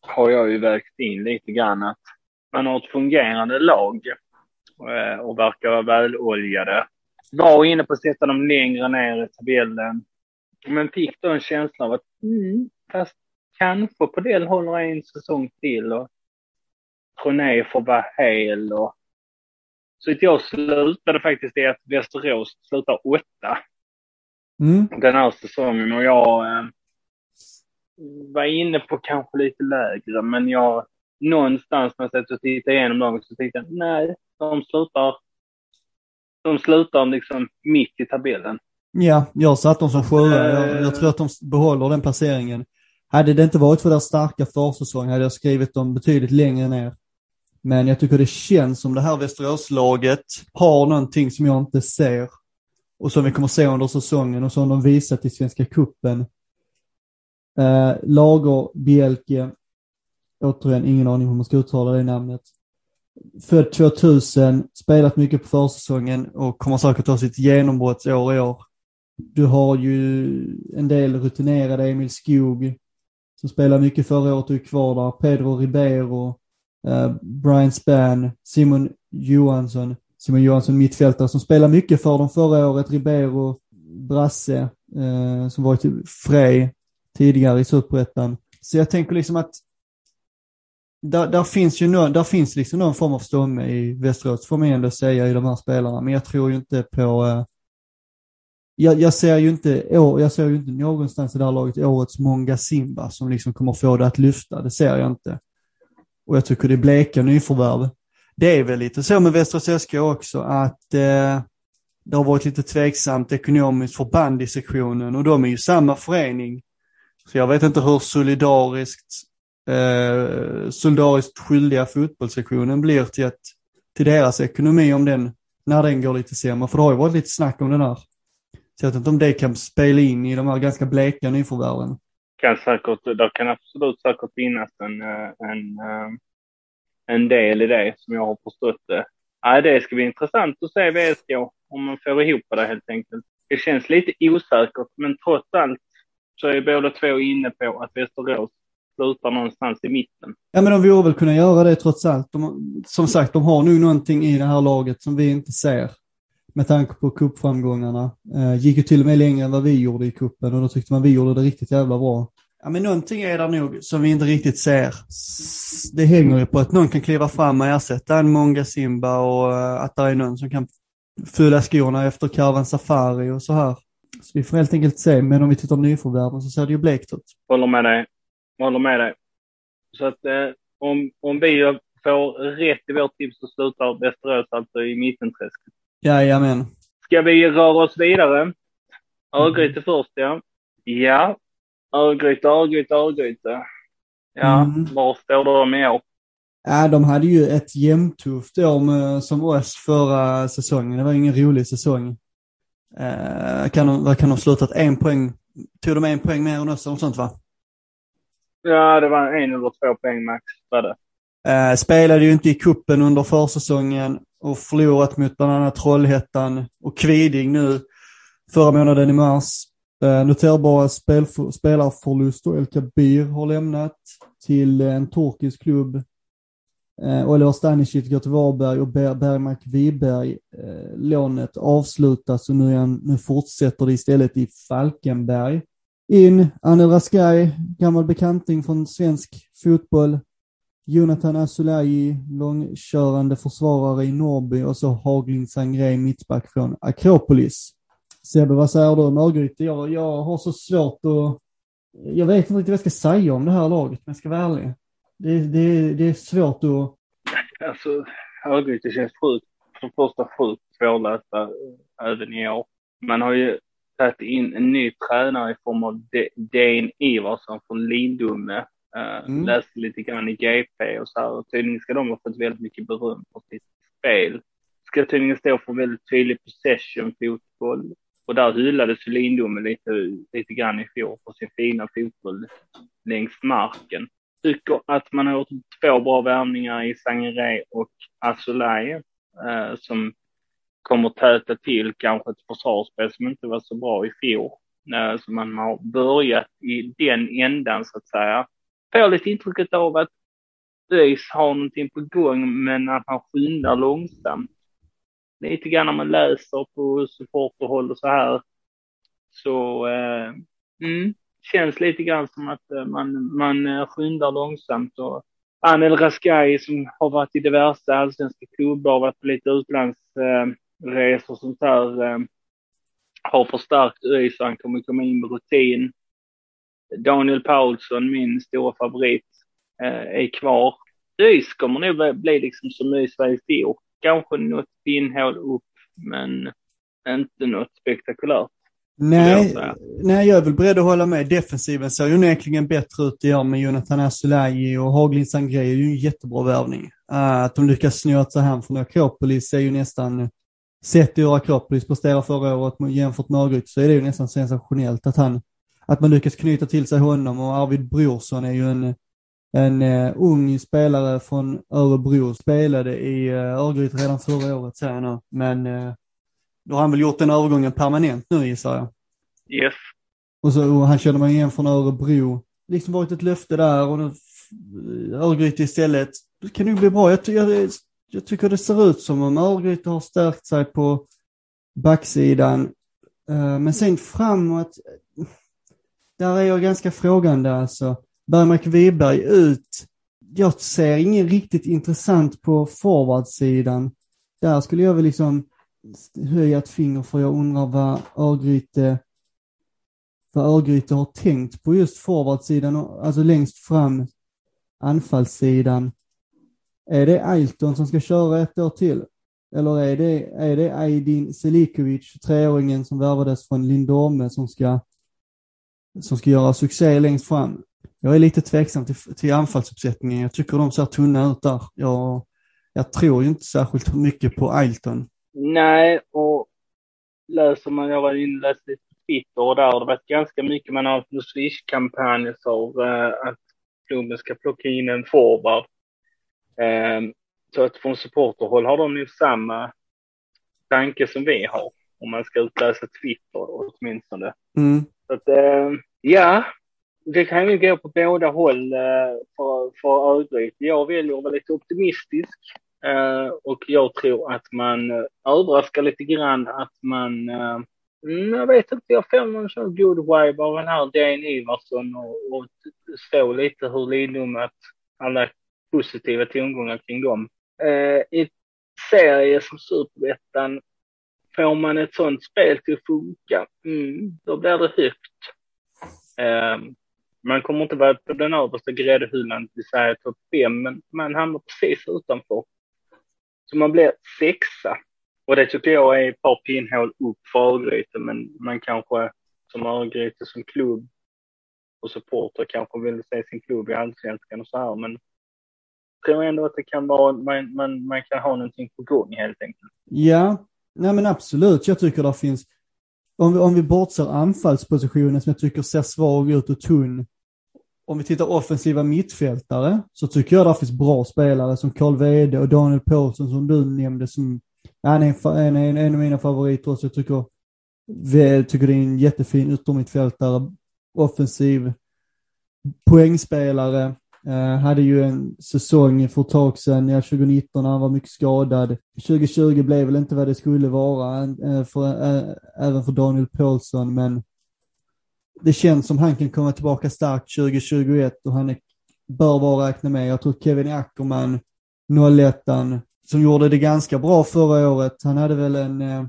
har jag ju vägt in lite grann att man har ett fungerande lag eh, och verkar vara väloljade. Var inne på att sätta dem längre ner i tabellen, men fick då en känsla av att mm, fast kanske på del håller en säsong till och Troné får vara hel och så jag slutade faktiskt i att Västerås slutar åtta Mm. den här säsongen och jag eh, var inne på kanske lite lägre, men jag någonstans när jag satt och tittade igenom laget så tänkte jag nej, de slutar. De slutar liksom mitt i tabellen. Ja, jag satt dem som sjua. Jag, jag tror att de behåller den placeringen. Hade det inte varit för deras starka försäsong hade jag skrivit dem betydligt längre ner. Men jag tycker det känns som det här Västeråslaget har någonting som jag inte ser. Och som vi kommer se under säsongen och som de visat i Svenska Cupen. Eh, Lager Bielke, återigen ingen aning hur man ska uttala det namnet. Född 2000, spelat mycket på försäsongen och kommer säkert ha sitt genombrottsår i år. Du har ju en del rutinerade Emil Skog som spelar mycket förra året och är kvar där. Pedro Ribeiro, eh, Brian Spann, Simon Johansson. Simon Johansson mittfältare som spelar mycket för dem förra året. Ribeiro, Brasse, eh, som var i typ Frej tidigare i Superettan. Så jag tänker liksom att där, där finns ju någon, där finns liksom någon form av stomme i Västerås, får man ändå säga, i de här spelarna. Men jag tror ju inte på... Eh, jag, jag, ser ju inte, jag ser ju inte någonstans i det här laget årets Monga Simba som liksom kommer få det att lyfta. Det ser jag inte. Och jag tycker det är bleka nyförvärv. Det är väl lite så med Västerås SK också att eh, det har varit lite tveksamt ekonomiskt för bandysektionen och de är ju samma förening. Så jag vet inte hur solidariskt, eh, solidariskt skyldiga fotbollssektionen blir till, att, till deras ekonomi om den, när den går lite sämre. För det har ju varit lite snack om den här. Så jag vet inte om det kan spela in i de här ganska bleka nyförvärven. Kan säkert, det kan absolut säkert finnas en, eh, en, eh, en del i det som jag har förstått det. Ja, det ska bli intressant att se VSK om man får ihop det helt enkelt. Det känns lite osäkert, men trots allt så är båda två inne på att Västerås slutar någonstans i mitten. Ja, men de borde väl kunna göra det trots allt. De, som sagt, de har nu någonting i det här laget som vi inte ser med tanke på cupframgångarna. Eh, gick ju till och med längre än vad vi gjorde i kuppen och då tyckte man vi gjorde det riktigt jävla bra. Ja, men någonting är där nog som vi inte riktigt ser. Det hänger ju på att någon kan kliva fram och ersätta en Monga Simba och eh, att det är någon som kan fylla skorna efter Karvan Safari och så här. Så vi får helt enkelt se, men om vi tittar på nyförvärven så ser det ju blekt ut. Håller med dig. Håller med dig. Så att eh, om, om vi får rätt i vårt tips så slutar Västerås alltså i mittenträsket. Jajamän. Ska vi röra oss vidare? Örgryte först, ja. Ja. Örgryte, Örgryte, Örgryte. Ja, Mm. var står de i år? Ja, de hade ju ett jämntufft år med, som oss förra säsongen. Det var ingen rolig säsong. Eh, kan de, vad kan de slutat? En poäng? Tog de en poäng mer än oss eller något sånt va? Ja, det var en eller två poäng max. Var det. Eh, spelade ju inte i kuppen under försäsongen och förlorat mot bland annat Trollhättan och Kviding nu förra månaden i mars. Eh, noterbara spelf- spelarförluster. El Kabir har lämnat till en turkisk klubb. Eh, Oliver Stanisic går till Varberg och Ber- Bergmark Wiberg. Eh, lånet avslutas och nu, han, nu fortsätter det istället i Falkenberg. In Anel Raskaj, gammal bekanting från svensk fotboll. Jonathan Asulaji, långkörande försvarare i Norrby och så Haglin Sangré, mittback från Akropolis. Sebbe, vad säger du om Örgryte? Jag, jag har så svårt att... Jag vet inte riktigt vad jag ska säga om det här laget, men jag ska vara ärlig. Det, det, det är svårt att... Alltså, Örgryte känns sjukt, för det första sjukt svårlästa eh, även i år. Man har ju tagit in en ny tränare i form av D- Dane Ivarsson från Lindome. Uh, Mm. Läste lite grann i GP och så här. Och tydligen ska de ha fått väldigt mycket beröm för sitt spel. Ska tydligen stå för väldigt tydlig possession-fotboll. Och där hyllades Lindome lite, lite grann i fjol för sin fina fotboll längs marken. Tycker att man har gjort två bra värvningar i Sangeré och Asolaj eh, som kommer täta till kanske ett försvarsspel som inte var så bra i fjol. Eh, så man har börjat i den ändan så att säga. Får lite intrycket av att ÖIS har någonting på gång men att han skyndar långsamt. Lite grann när man läser på supporterhåll och så här så eh, mm, känns lite grann som att eh, man, man eh, skyndar långsamt. Och Anel Raskai som har varit i diverse allsvenska klubbar, varit på lite utlandsresor och sånt där, eh, har förstärkt ÖIS så han kommer komma in med rutin. Daniel Paulsson, min stora favorit, är kvar. ÖIS kommer nog bli- bli liksom som ÖIS var i fjol. Kanske något pinnhål upp, men inte något spektakulärt. Nej, nej, jag är väl beredd att hålla med. Defensiven ser ju onekligen bättre ut i år med Jonathan Asulaji och Haglin Sangré är ju en jättebra värvning. Uh, att de lyckas sig hem från Akropolis är ju nästan, sett hur Akropolis presterade förra året jämfört med Örgryte så är det ju nästan sensationellt att han, att man lyckas knyta till sig honom. Och Arvid Brorsson är ju en, en uh, ung spelare från Örebro, spelade i uh, Örgryte redan förra året säger nu, men uh, då har han väl gjort den övergången permanent nu gissar jag. Yes. Och, så, och han känner man igen från Örebro. Liksom varit ett löfte där och nu Örgryte istället. Det kan ju bli bra. Jag, jag, jag tycker det ser ut som om Örgryte har stärkt sig på backsidan. Uh, men sen framåt, där är jag ganska frågande alltså. Bergmark Wiberg ut. Jag ser ingen riktigt intressant på forwardsidan. Där skulle jag väl liksom höja ett finger för jag undrar vad Örgryte vad Örgryte har tänkt på just forwardsidan, alltså längst fram anfallssidan. Är det Ailton som ska köra ett år till? Eller är det, är det Aydin Selikovic, treåringen som värvades från Lindome som ska, som ska göra succé längst fram? Jag är lite tveksam till, till anfallsuppsättningen. Jag tycker de ser tunna ut där. Jag, jag tror ju inte särskilt mycket på Ailton. Nej, och läser man, jag var inläst lite på Twitter och där har det varit ganska mycket man har haft Swish-kampanjer för uh, att klubben ska plocka in en forward. Um, så att från supporterhåll har de ju samma tanke som vi har, om man ska utläsa Twitter åtminstone. Mm. Så att, uh, ja, det kan ju gå på båda håll uh, för, för Örgryte. Jag väljer att vara lite optimistisk Eh, och jag tror att man eh, överraskar lite grann att man uh, jag vet inte, jag får någon sån good vibe av den här Dan Ivarsson och, och så lite hur Lidom att alla positiva tongångar kring dem. Eh, I serie som Superettan, får man ett sånt spel till att funka, mm, då blir det högt. Eh, man kommer inte vara på den översta gräddhyllan, det vill säga topp fem, men man hamnar precis utanför. Så man blir sexa. Och det tycker jag är ett par pinnhål upp för Örgryte, men man kanske som Örgryte som klubb och supporter kanske vill se sin klubb i allsvenskan och så här, men jag tror ändå att det kan vara, man, man, man kan ha någonting på gång helt enkelt. Ja, nej men absolut. Jag tycker det finns, om vi, om vi bortser anfallspositionen som jag tycker ser svag ut och tunn. Om vi tittar offensiva mittfältare så tycker jag det finns bra spelare som Karl Wede och Daniel Paulsson som du nämnde som han är en, en, en av mina favoriter också. Jag tycker, jag tycker det är en jättefin yttermittfältare, offensiv poängspelare. Uh, hade ju en säsong för ett tag sedan, ja 2019 när han var mycket skadad. 2020 blev väl inte vad det skulle vara, uh, för, uh, även för Daniel Paulsson, men det känns som han kan komma tillbaka starkt 2021 och han är, bör vara räkna med. Jag tror Kevin Ackerman, 01 som gjorde det ganska bra förra året. Han hade väl en eh,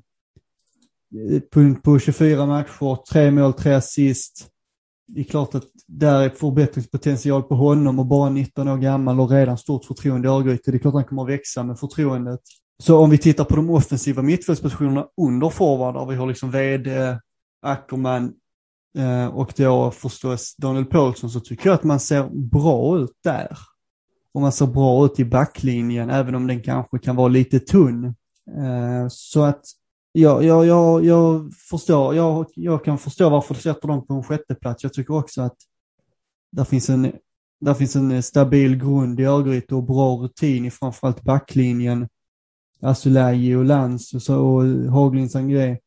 punkt på 24 matcher, tre mål, tre assist. Det är klart att där är förbättringspotential på honom och bara 19 år gammal och redan stort förtroende i Örgryte. Det är klart att han kommer att växa med förtroendet. Så om vi tittar på de offensiva mittfältspositionerna under forward, där vi har liksom vd, Ackerman eh, och då förstås Daniel Paulsson, så tycker jag att man ser bra ut där och man ser bra ut i backlinjen, även om den kanske kan vara lite tunn. Eh, så att ja, ja, ja, jag, förstår, jag, jag kan förstå varför du sätter dem på en sjätteplats. Jag tycker också att där finns en, där finns en stabil grund i Örgryte och bra rutin i framförallt backlinjen. Asulaji och Lantz och, så, och Haglind Sangré.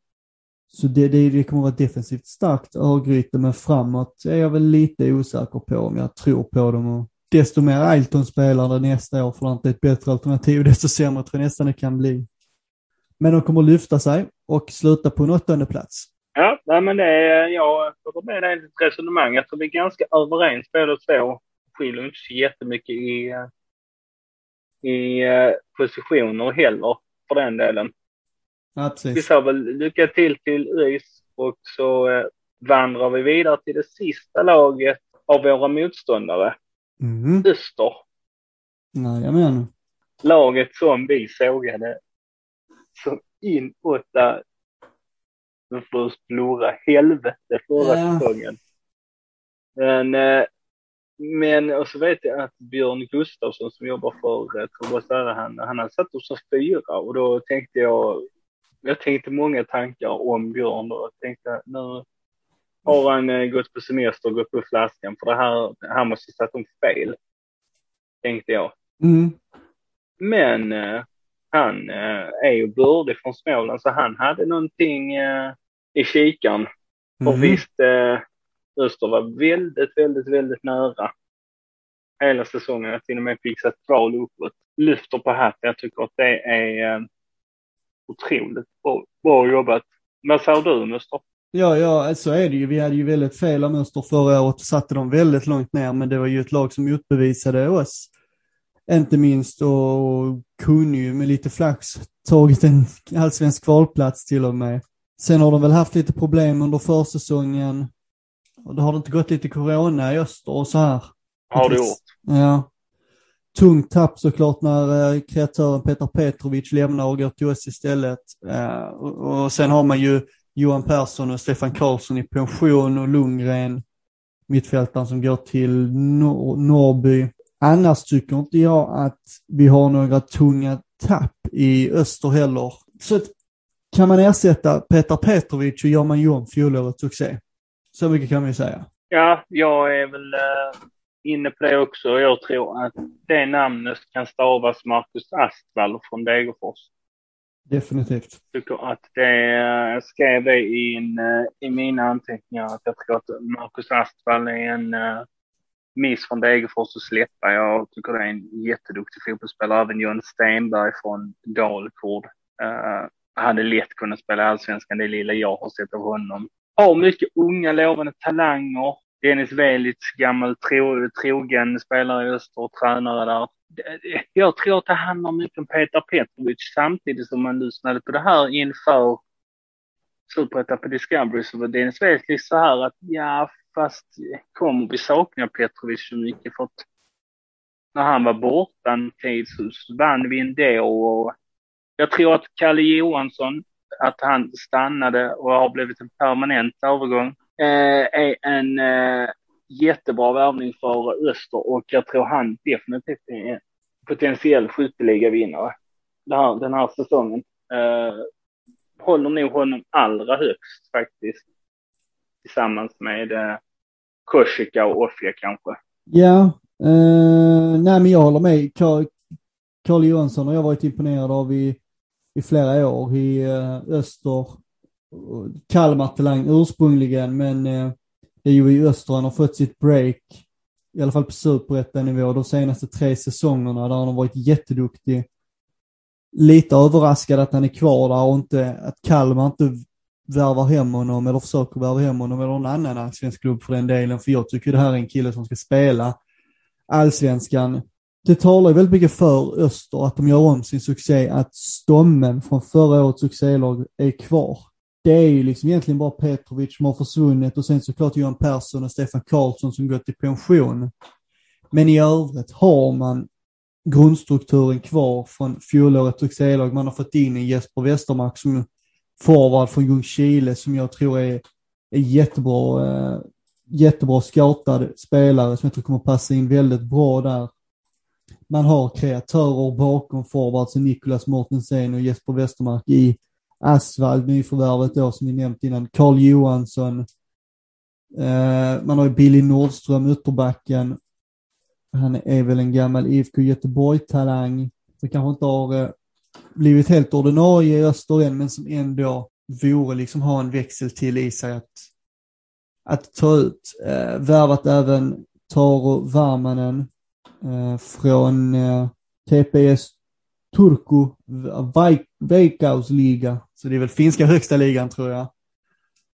Så det, det, det kommer att vara defensivt starkt Örgryte, men framåt är jag väl lite osäker på om jag tror på dem. Och desto mer Ailton spelar nästa år för att det är ett bättre alternativ, desto sämre tror jag nästan det kan bli. Men de kommer att lyfta sig och sluta på en åttonde plats. Ja, nej, men det är, jag håller med dig i ditt resonemang. Jag tror vi är ganska överens båda två. Skiljer inte så jättemycket i, eh, i eh, positioner heller, för den delen. Ja, precis. Vi sa väl lycka till till ÖIS och så eh, vandrar vi vidare till det sista laget av våra motståndare. Mm. Öster. Jajamän. Laget som vi sågade som inåt där för stora helvete förra Ja. säsongen. Men, eh, men och så vet jag att Björn Gustafsson som jobbar för eh, Tobias han, han har satt oss som fyra och då tänkte jag, jag tänkte många tankar om Björn och tänkte nu, har han eh, gått på semester och gått på flaskan? För det här, han måste satt dem fel. Tänkte jag. Mm. Men eh, han eh, är ju bördig från Småland så han hade någonting eh, i kikaren. Och Mhm. visst, eh, Öster var väldigt, väldigt, väldigt nära hela säsongen. Att till och med fixa ett kval uppåt. Lyfter på hatten. Jag tycker att det är eh, otroligt bra, bra jobbat. Vad säger du Öster? Ja, ja, så är det ju. Vi hade ju väldigt fel av Öster förra året och satte dem väldigt långt ner, men det var ju ett lag som motbevisade oss. Inte minst och kunde ju med lite flax tagit en allsvensk kvalplats till och med. Sen har de väl haft lite problem under försäsongen. Och det har det inte gått lite corona i öster och så här. Har du gjort? Ja. Tungt tapp såklart när eh, kreatören Petar Petrovic lämnar och går till oss istället. Eh, och, och sen har man ju Johan Persson och Stefan Karlsson i pension och Lundgren, mittfältaren som går till Nor- Norrby. Annars tycker inte jag att vi har några tunga tapp i öster heller. Så att, kan man ersätta Petar Petrovic så gör man ju om fjolårets succé. Så mycket kan man ju säga. Ja, jag är väl eh, inne på det också. Jag tror att det namnet kan stavas Marcus Astvall från Degerfors. Definitivt. tycker att det, jag skrev det in eh, i mina anteckningar att jag tror att Marcus Astvall är en uh, miss från Degerfors att släppa. Jag tycker det är en jätteduktig fotbollsspelare. Även John Stenberg från Dalkurd uh, hade lätt kunnat spela allsvenskan, det lilla jag har sett av honom. Har mycket unga lovande talanger. Dennis Velic, gammal tro, trogen spelare i Öster och tränare där. Jag tror att det handlar mycket om Peter Petrovic samtidigt som man lyssnade på det här inför Superettan på Discovery så var Dennis Velic lite så här att ja, fast kommer vi sakna Petrovic så mycket för att när han var borta en tid så vann vi ändå och jag tror att Kalle Johansson, att han stannade och har blivit en permanent övergång, Eh, är en eh, jättebra värvning för Öster och jag tror han definitivt är en potentiell skytteligavinnare den här, den här säsongen. Eh, håller nog honom allra högst faktiskt. Tillsammans med eh, Korsika och Offia kanske. Ja, eh, nej men jag håller med. Carl, Carl Johansson har jag varit imponerad av i, i flera år i eh, Öster. Kalmar-talang ursprungligen, men eh, det i har fått sitt break. I alla fall på superettanivå de senaste tre säsongerna där han har varit jätteduktig. Lite överraskad att han är kvar där och inte, att Kalmar inte värvar hem honom eller försöker värva hem honom eller någon annan allsvensk klubb för den delen. För jag tycker det här är en kille som ska spela allsvenskan. Det talar ju väldigt mycket för Öster att de gör om sin succé, att stommen från förra årets succélag är kvar. Det är ju liksom egentligen bara Petrovic som har försvunnit och sen såklart Johan Persson och Stefan Karlsson som gått i pension. Men i övrigt har man grundstrukturen kvar från fjolårets succélag. Man har fått in en Jesper Westermark som forward från Ljungskile som jag tror är, är jättebra, eh, jättebra scoutad spelare som jag tror kommer passa in väldigt bra där. Man har kreatörer bakom forwards, Nicolas Mortensen och Jesper Westermark i Asvald, nyförvärvet då som vi nämnt innan, Carl Johansson. Eh, man har ju Billy Nordström, ytterbacken. Han är väl en gammal IFK Göteborg-talang som kanske inte har eh, blivit helt ordinarie i Öster än, men som ändå vore liksom ha en växel till i sig att, att ta ut. Eh, värvat även Taro Värmanen eh, från eh, TPS Turku Veikkausliga. Så det är väl finska högsta ligan tror jag.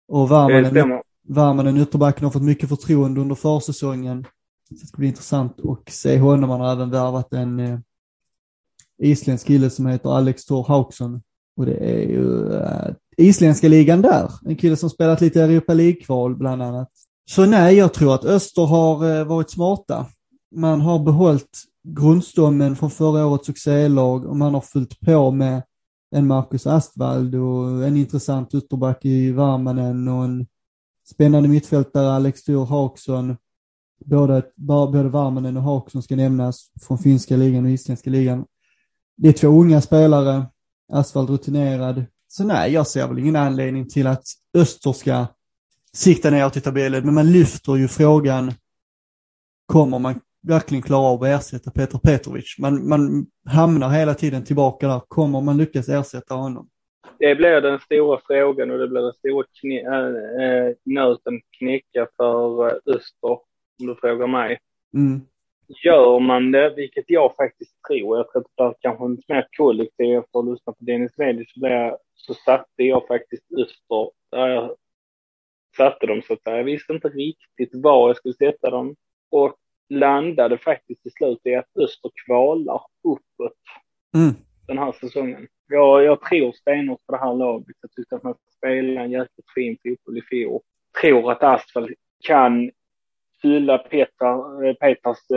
Och stämmer. Varmanen ytterbacken har fått mycket förtroende under försäsongen. Så det ska bli intressant att se honom. Han har även värvat en eh, isländsk kille som heter Alex Thor Hauksson. Och det är ju eh, isländska ligan där. En kille som spelat lite Europa League-kval bland annat. Så nej, jag tror att Öster har eh, varit smarta. Man har behållit grundstommen från förra årets succélag och man har fyllt på med en Marcus Astvald och en intressant ytterback i Värmanen och en spännande mittfältare Alex Thor Haaksson. Både, både Värmanen och Haaksson ska nämnas från finska ligan och isländska ligan. Det är två unga spelare, Asfalt rutinerad. Så nej, jag ser väl ingen anledning till att Öster ska sikta neråt i tabellen, men man lyfter ju frågan, kommer man verkligen klara av att ersätta Peter Petrovic? Man, man hamnar hela tiden tillbaka där, kommer man lyckas ersätta honom? Det blir den stora frågan och det blir den stora kne, äh, nöten knäcka för Öster, om du frågar mig. Mm. Gör man det, vilket jag faktiskt tror, jag tror att det är kanske inte mer kollektiv efter att ha lyssnat på Dennis Medi, så, så satte jag faktiskt Öster där jag satte dem så att säga. Jag visste inte riktigt var jag skulle sätta dem och landade faktiskt till slut i att Öster kvalar uppåt Mm. den här säsongen. Jag, jag tror stenhårt på det här laget. Jag tyckte att man spelade en jäkligt fin fotboll i fjol. Tror att Asfalt kan fylla Petra, eh,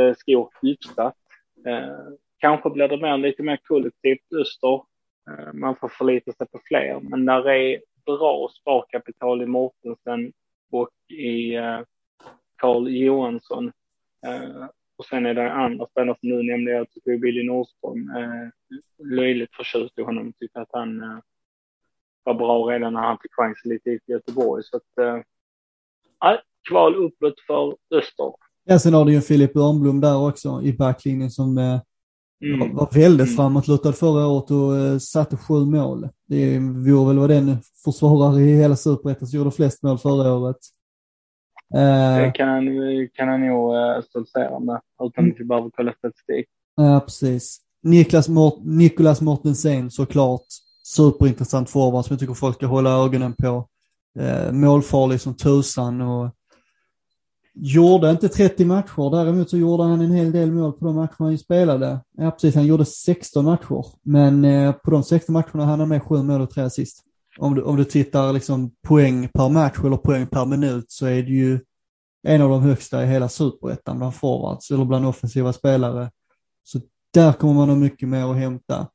eh, skor hyfsat. Eh, kanske blir det mer, lite mer kollektivt Öster. Eh, man får förlita sig på fler, men när det är bra sparkapital i Mortensen och i eh, Carl Johansson. Eh, och sen är det andra spelare som nu nämnde, jag tycker Billy Nordström, eh, löjligt förtjust i honom, tyckte att han eh, var bra redan när han fick chansen lite i Göteborg. Så att, eh, kval uppåt för Öster. Ja, sen har du ju Filip Örnblom där också i backlinjen som Mm. var väldigt Mm. framåtlutad förra året och satte sju mål. Det vore väl vad den försvarare i hela superettan som gjorde flest mål förra året. Det Eh, kan, kan han nog uh, stoltsera med, utan att vi behöver kolla statistik. ja, precis. Niklas Mort Nicolas Mortensen såklart. Superintressant forward som jag tycker folk ska hålla ögonen på. Eh, målfarlig som tusan och gjorde inte 30 matcher. Däremot så gjorde han en hel del mål på de matcherna han spelade. Ja, precis. Han gjorde 16 matcher. Men eh, på de 16 matcherna hann han med sju mål och tre assist. Om du, om du tittar liksom poäng per match eller poäng per minut så är det ju en av de högsta i hela superettan bland forwards eller bland offensiva spelare. Så där kommer man ha mycket mer att hämta.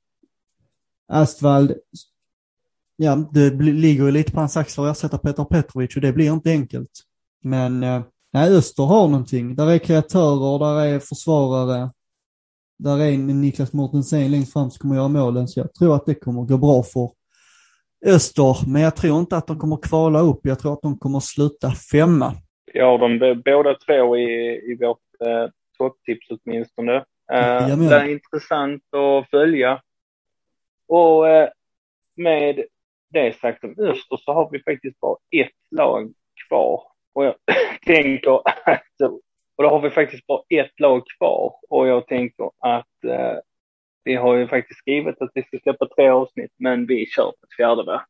Astvald, ja, det ligger ju lite på hans axlar att ersätta Petar Petrovic och det blir inte enkelt. Men eh, nej, Öster har någonting. Där är kreatörer, där är försvarare. Där är en Niklas Mortensen längst fram som kommer göra målen, så jag tror att det kommer gå bra för Öster. Men jag tror inte att de kommer kvala upp. Jag tror att de kommer sluta femma. Dem b- båda två i, i vårt eh, topptips åtminstone. Eh, det är intressant att följa. Och eh, med det sagt om Öster så har vi faktiskt bara ett lag kvar. Och jag tänker att, och då har vi faktiskt bara ett lag kvar. Och jag tänker att eh, vi har ju faktiskt skrivit att vi ska släppa tre avsnitt, men vi kör på ett fjärde va?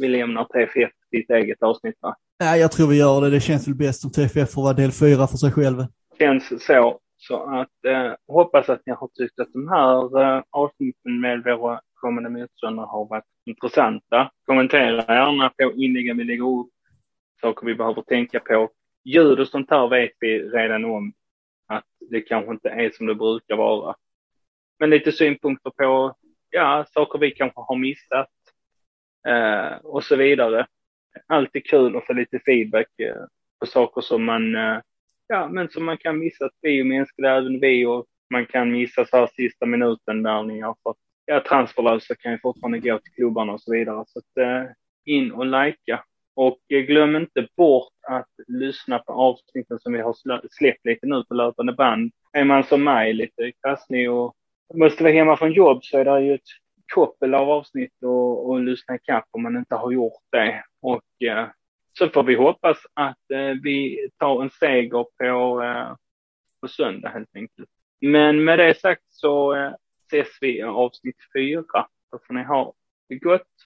Vi lämnar TFF ditt eget avsnitt va? Nej, jag tror vi gör det. Det känns väl bäst om TFF får vara del fyra för sig själv. känns så. Så att eh, hoppas att ni har tyckt att de här eh, avsnitten med våra kommande motståndare har varit intressanta. Kommentera gärna på inläggen vi lägger upp. Saker vi behöver tänka på. Ljud och sånt här vet vi redan om att det kanske inte är som det brukar vara. Men lite synpunkter på ja, saker vi kanske har missat eh, och så vidare. Alltid kul att få lite feedback eh, på saker som man eh, ja, men som man kan missa. Att vi är mänskliga, även vi, och man kan missa så här sista minuten där ni har fått, ja, transferlösa kan ju fortfarande gå till klubbarna och så vidare. Så att, eh, in och likea. Och eh, glöm inte bort att lyssna på avsnitten som vi har släppt lite nu på löpande band. Är man som mig lite krasslig och måste vara hemma från jobb så är det ju ett koppel av avsnitt och, och lyssna ikapp om man inte har gjort det. Och eh, så får vi hoppas att eh, vi tar en seger på, eh, på söndag helt enkelt. Men med det sagt så eh, ses vi i avsnitt fyra. Då får ni ha det gott